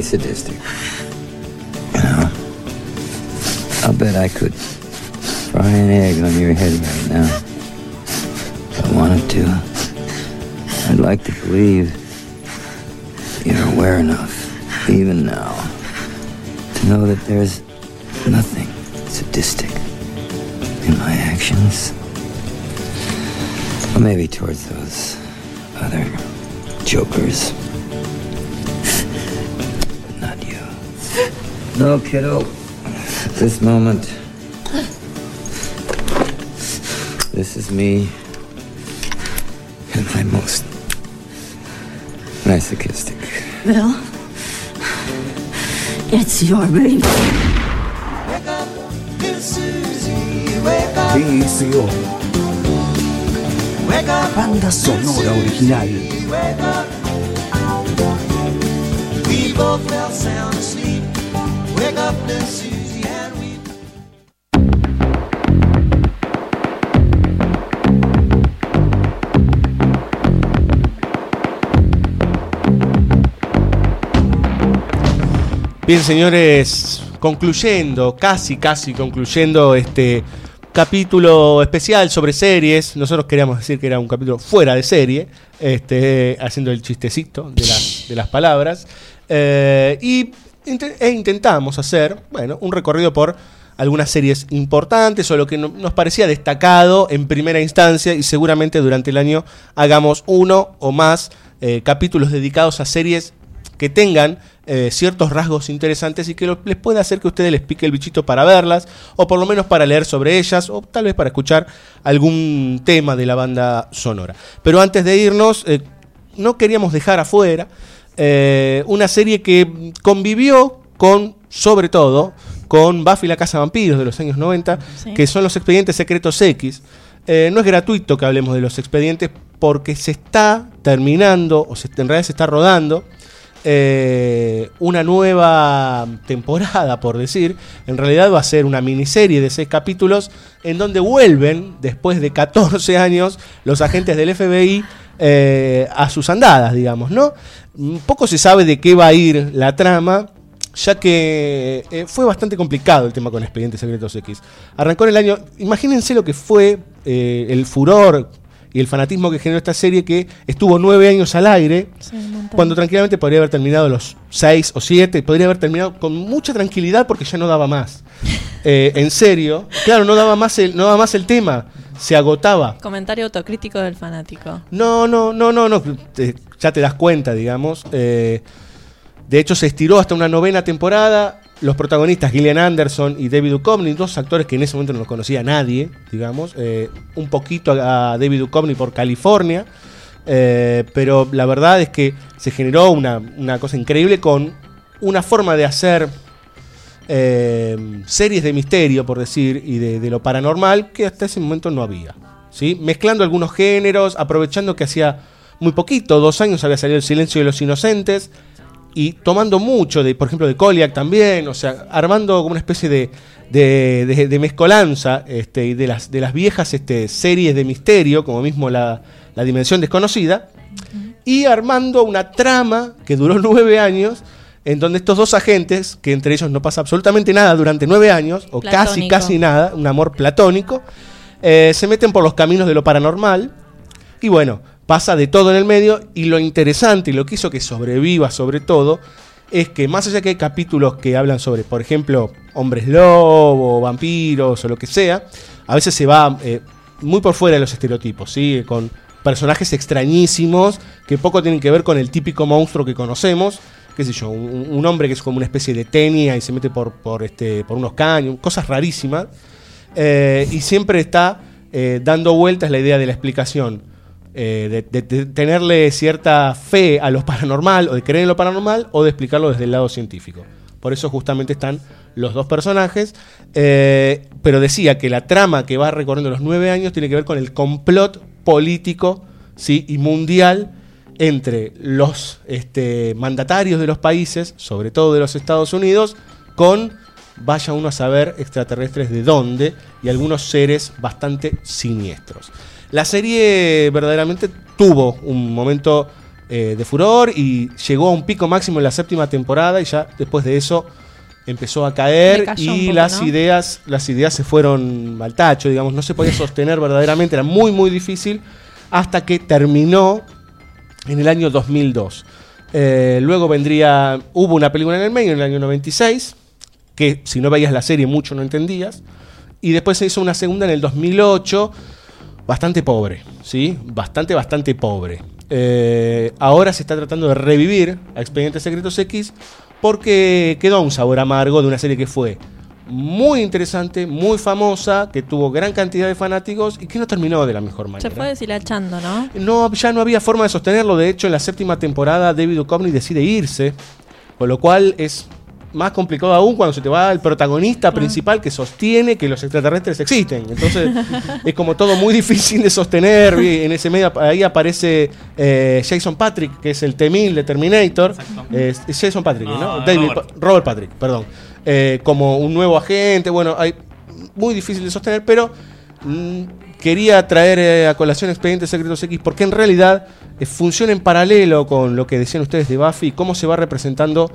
You find me sadistic? I'll bet I could. Fry an egg on your head right moment, this is me and my most masochistic. Bill, it's your baby. TSO. Banda sonora original. We both fell sound asleep. Wake up, little Bien, señores, concluyendo, casi, casi concluyendo este capítulo especial sobre series. Nosotros queríamos decir que era un capítulo fuera de serie, este, haciendo el chistecito de, las- palabras. Eh, y e intentamos hacer, bueno, un recorrido por algunas series importantes o lo que no- nos parecía destacado en primera instancia y seguramente durante el año hagamos uno o más eh, capítulos dedicados a series que tengan eh, ciertos rasgos interesantes y que lo- les pueda hacer que ustedes les pique el bichito para verlas, o por lo menos para leer sobre ellas, o tal vez para escuchar algún tema de la banda sonora. Pero antes de irnos, eh, no queríamos dejar afuera eh, una serie que convivió con, sobre todo, con Buffy la Casa de Vampiros de los años 90, Sí. que son los expedientes secretos X. Eh, no es gratuito que hablemos de los expedientes porque se está terminando, o se, en realidad se está rodando, eh, una nueva temporada, por decir. En realidad va a ser una miniserie de seis capítulos en donde vuelven, después de 14 años, los agentes del FBI eh, a sus andadas, digamos, ¿no? Mm, Poco se sabe de qué va a ir la trama, ya que eh, fue bastante complicado el tema con Expedientes Secretos X. Arrancó en el año, imagínense lo que fue el furor y el fanatismo que generó esta serie que estuvo nueve años al aire, cuando tranquilamente podría haber terminado los seis o siete, podría haber terminado con mucha tranquilidad porque ya no daba más. Eh, en serio, claro, no daba más el, no daba más el tema, se agotaba. Comentario autocrítico del fanático. No, no, no, no, no. te- ya te das cuenta, digamos. Eh, de hecho, se estiró hasta una novena temporada. Los protagonistas, Gillian Anderson y David Duchovny, dos actores que en ese momento no los conocía nadie, digamos. Eh, un poquito a David Duchovny por California. Eh, pero la verdad es que se generó una, una cosa increíble con una forma de hacer eh, series de misterio, por decir, y de, de lo paranormal que hasta ese momento no había. ¿sí? Mezclando algunos géneros, aprovechando que hacía muy poquito, dos años había salido El Silencio de los Inocentes, y tomando mucho, de, por ejemplo, de Koliak también, o sea, armando como una especie de, de, de- de mezcolanza este, y de, las, de las viejas este, series de misterio, como mismo la, la Dimensión Desconocida, y armando una trama que duró nueve años, en donde estos dos agentes, que entre ellos no pasa absolutamente nada durante nueve años, o casi, casi nada, un amor platónico, eh, se meten por los caminos de lo paranormal, y bueno, pasa de todo en el medio, y lo interesante y lo que hizo que sobreviva sobre todo, es que más allá que hay capítulos que hablan sobre, por ejemplo, hombres lobo, vampiros o lo que sea, a veces se va eh, muy por fuera de los estereotipos, ¿sí? Con personajes extrañísimos que poco tienen que ver con el típico monstruo que conocemos. Qué sé yo, un, hombre que es como una especie de tenia y se mete por, por, este, por unos caños, cosas rarísimas. Eh, y siempre está eh, dando vueltas la idea de la explicación. Eh, de, tenerle cierta fe a lo paranormal o de creer en lo paranormal o de explicarlo desde el lado científico. Por eso justamente están los dos personajes. eh, pero decía que la trama que va recorriendo los nueve años tiene que ver con el complot político ¿sí? y mundial entre los este, mandatarios de los países, sobre todo de los Estados Unidos, con, vaya uno a saber, extraterrestres de dónde y algunos seres bastante siniestros. La serie verdaderamente tuvo un momento eh, de furor y llegó a un pico máximo en la séptima temporada y ya después de eso empezó a caer y poco, las ¿no? ideas las ideas se fueron al tacho, digamos, no se podía sostener verdaderamente, era muy muy difícil hasta que terminó en el año 2002. Eh, luego vendría, hubo una película en el medio en el año 96, que si no veías la serie mucho no entendías, y después se hizo una segunda en el 2008, bastante pobre, ¿sí? Bastante, bastante pobre. Eh, ahora se está tratando de revivir a Expedientes Secretos X porque quedó un sabor amargo de una serie que fue muy interesante, muy famosa, que tuvo gran cantidad de fanáticos y que no terminó de la mejor manera. Se fue deshilachando, ¿no? No, ya no había forma de sostenerlo. De hecho, en la séptima temporada, David Duchovny decide irse. Con lo cual es más complicado aún cuando se te va el protagonista principal que sostiene que los extraterrestres existen. Entonces, es como todo muy difícil de sostener. Y En ese medio ahí aparece eh, Jason Patrick, que es el T-1000 de Terminator. Es Jason Patrick, ¿no? No, David, Robert. Pa- Robert Patrick, perdón. Eh, como un nuevo agente. Bueno, hay muy difícil de sostener, pero mm, quería traer eh, a colación Expedientes Secretos X porque en realidad funciona en paralelo con lo que decían ustedes de Buffy y cómo se va representando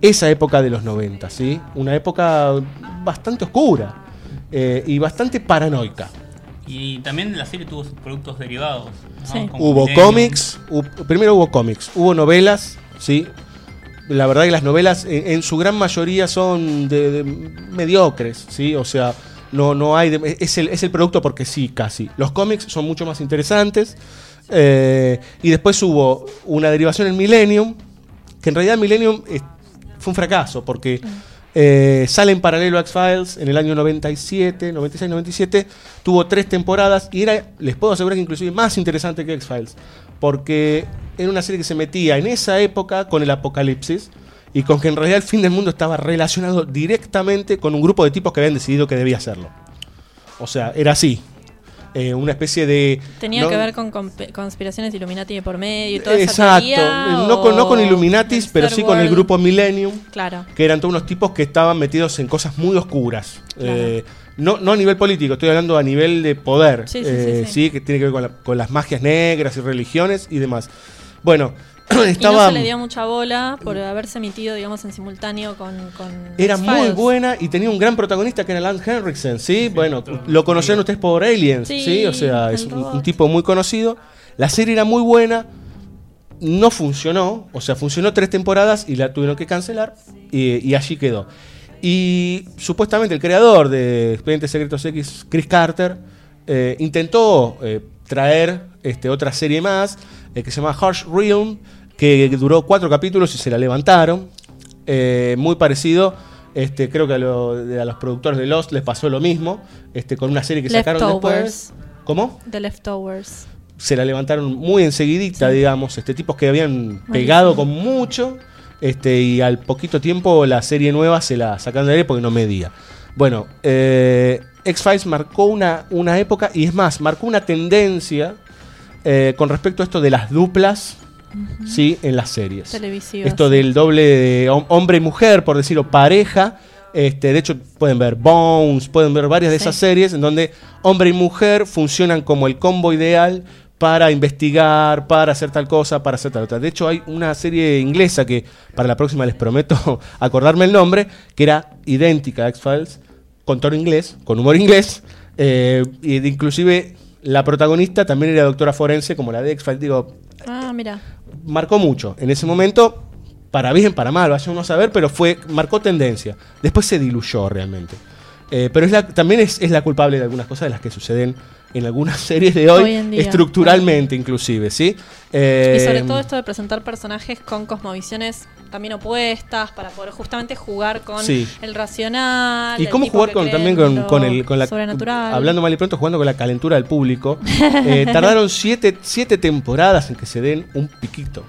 esa época de los 90, ¿sí? Una época bastante oscura eh, y bastante paranoica. Y también la serie tuvo sus productos derivados. ¿no? Sí. Hubo Millennium. cómics, hu- primero hubo cómics, hubo novelas, ¿sí? La verdad que las novelas en, en su gran mayoría son de, de mediocres, ¿sí? O sea, no, no hay... de- es, el, es el producto porque sí, casi. Los cómics son mucho más interesantes. eh, y después hubo una derivación en Millennium, que en realidad Millennium eh, fue un fracaso porque... eh, sale en paralelo a X-Files en el año 97, 96, 97. Tuvo tres temporadas y era, les puedo asegurar que inclusive más interesante que X-Files. Porque era una serie que se metía en esa época con el apocalipsis y con que en realidad el fin del mundo estaba relacionado directamente con un grupo de tipos que habían decidido que debía hacerlo. O sea, era así. Eh, una especie de... Tenía no- que ver con conspiraciones Illuminati de por medio y toda esa Exacto. teoría, No con, no con Illuminatis, pero sí con el grupo Millennium. Claro. Que eran todos unos tipos que estaban metidos en cosas muy oscuras. Claro. Eh, no, no a nivel político, estoy hablando a nivel de poder. Sí, sí, eh, sí, sí. que tiene que ver con, la- con las magias negras y religiones y demás. Bueno, Y no estaba. se le dio mucha bola por haberse emitido, digamos, en simultáneo con. con Era muy buena y tenía un gran protagonista que era Lance Henriksen, ¿sí? bueno, lo conocieron ustedes por Aliens, ¿sí? Sí, O sea, es un, tipo muy conocido. La serie era muy buena, no funcionó, o sea, funcionó tres temporadas y la tuvieron que cancelar y, y allí quedó. Y supuestamente el creador de Expedientes Secretos X, Chris Carter, eh, intentó eh, traer este, otra serie más eh, que se llama Harsh Realm, que duró cuatro capítulos y se la levantaron. Eh, muy parecido, este, creo que a, lo- a los productores de Lost les pasó lo mismo, este, con una serie que sacaron después. ¿Cómo? The Leftovers. se la levantaron muy enseguidita, digamos, este tipos que habían pegado con mucho, este, y al poquito tiempo la serie nueva se la sacaron de aire porque no medía. Bueno, eh, X-Files marcó una, una época, y es más, marcó una tendencia eh, con respecto a esto de las duplas, ¿sí? En las series. Televisivas, Esto del doble de hom- hombre y mujer, por decirlo, pareja. Este, de hecho, pueden ver Bones, pueden ver varias de Sí. esas series en donde hombre y mujer funcionan como el combo ideal para investigar, para hacer tal cosa, para hacer tal otra. De hecho, hay una serie inglesa que para la próxima les prometo acordarme el nombre, que era idéntica a X-Files, con tono inglés, con humor inglés, eh, de- inclusive la protagonista también era doctora forense, como la de X-Files. Digo, Ah, mira. Marcó mucho. En ese momento, para bien, para mal, vaya uno a saber, pero fue, marcó tendencia. Después se diluyó realmente. Eh, pero es la- también es, es la culpable de algunas cosas de las que suceden en algunas series de hoy, Hoy en día, estructuralmente inclusive, ¿sí? Y sobre Eh, todo esto de presentar personajes con cosmovisiones también opuestas para poder justamente jugar con Sí. el racional. Y el cómo jugar con, también con, el, con la... sobrenatural. Hablando mal y pronto, jugando con la calentura del público. Eh, tardaron siete, siete temporadas en que se den un piquito.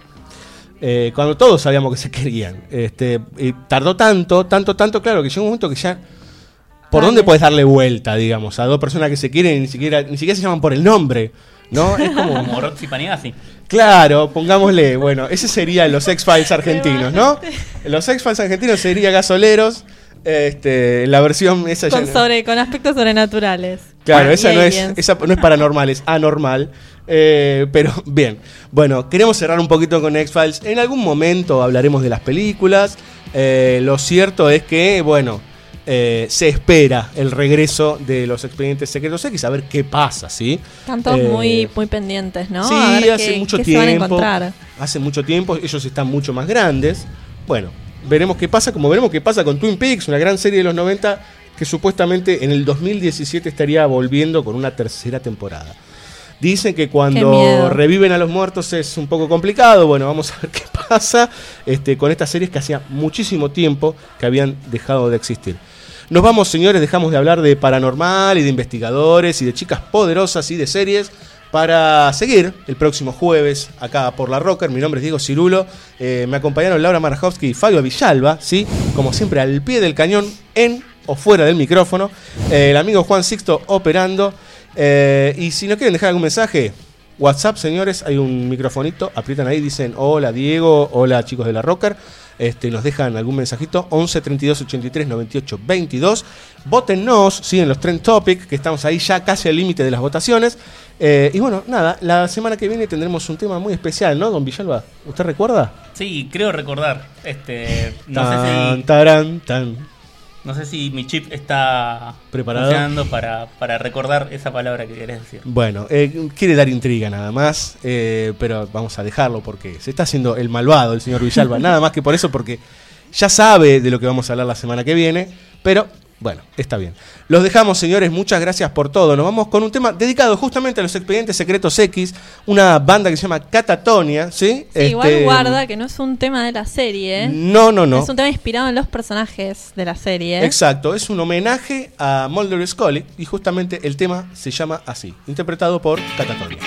Eh, cuando todos sabíamos que se querían. Este, y tardó tanto, tanto, tanto, claro, que llegó un momento que ya... ¿Por Dale. dónde puedes darle vuelta, digamos, a dos personas que se quieren y ni siquiera, ni siquiera se llaman por el nombre? ¿No? Es como... Como Roxy Panigasi. Claro, pongámosle, bueno, ese sería los X-Files argentinos, ¿no? Los X-Files argentinos sería gasoleros. Este, la versión esa Con, ya- sobre, con aspectos sobrenaturales. Claro, esa no, es, esa no es paranormal, es anormal. Eh, pero bien, bueno, queremos cerrar un poquito con X-Files. En algún momento hablaremos de las películas. Eh, lo cierto es que, bueno, eh, se espera el regreso de los expedientes secretos X, a ver qué pasa, ¿sí? Están todos Eh, muy, muy pendientes, ¿no? Sí, A ver hace qué- mucho qué se van a tiempo. encontrar. Hace mucho tiempo, ellos están mucho más grandes. Bueno, veremos qué pasa, como veremos qué pasa con Twin Peaks, una gran serie de los 90 que supuestamente en el 2017 estaría volviendo con una tercera temporada. Dicen que cuando reviven a los muertos es un poco complicado. Bueno, vamos a ver qué pasa este, con estas series que hacía muchísimo tiempo que habían dejado de existir. Nos vamos, señores, dejamos de hablar de paranormal y de investigadores y de chicas poderosas y de series para seguir el próximo jueves acá por La Rocker. Mi nombre es Diego Cirulo. Eh, me acompañaron Laura Marajowski y Fabio Villalba, ¿sí? Como siempre, al pie del cañón, en o fuera del micrófono. Eh, el amigo Juan Sixto operando. Eh, y si no quieren dejar algún mensaje, WhatsApp, señores, hay un microfonito, aprietan ahí, dicen hola Diego, hola chicos de la Rocker. Este, nos dejan algún mensajito, 11 32 83 98 22. Votennos, sí, en los Trend Topic, que estamos ahí ya casi al límite de las votaciones. Eh, y bueno, nada, la semana que viene tendremos un tema muy especial, ¿no, don Villalba? ¿Usted recuerda? Sí, creo recordar. Este, no Tan, sé si tarán, tan. No sé si mi chip está ¿Preparado? funcionando para, para recordar esa palabra que querés decir. Bueno, eh, quiere dar intriga nada más, eh, pero vamos a dejarlo porque se está haciendo el malvado el señor Villalba, nada más que por eso, porque ya sabe de lo que vamos a hablar la semana que viene, pero bueno, está bien. Los dejamos, señores, muchas gracias por todo. Nos vamos con un tema dedicado justamente a los expedientes secretos X, una banda que se llama Catatonia, ¿sí? Sí, igual Este, guarda que no es un tema de la serie. No, no, no. Es un tema inspirado en los personajes de la serie. Exacto, es un homenaje a Mulder y Scully y justamente el tema se llama así, interpretado por Catatonia.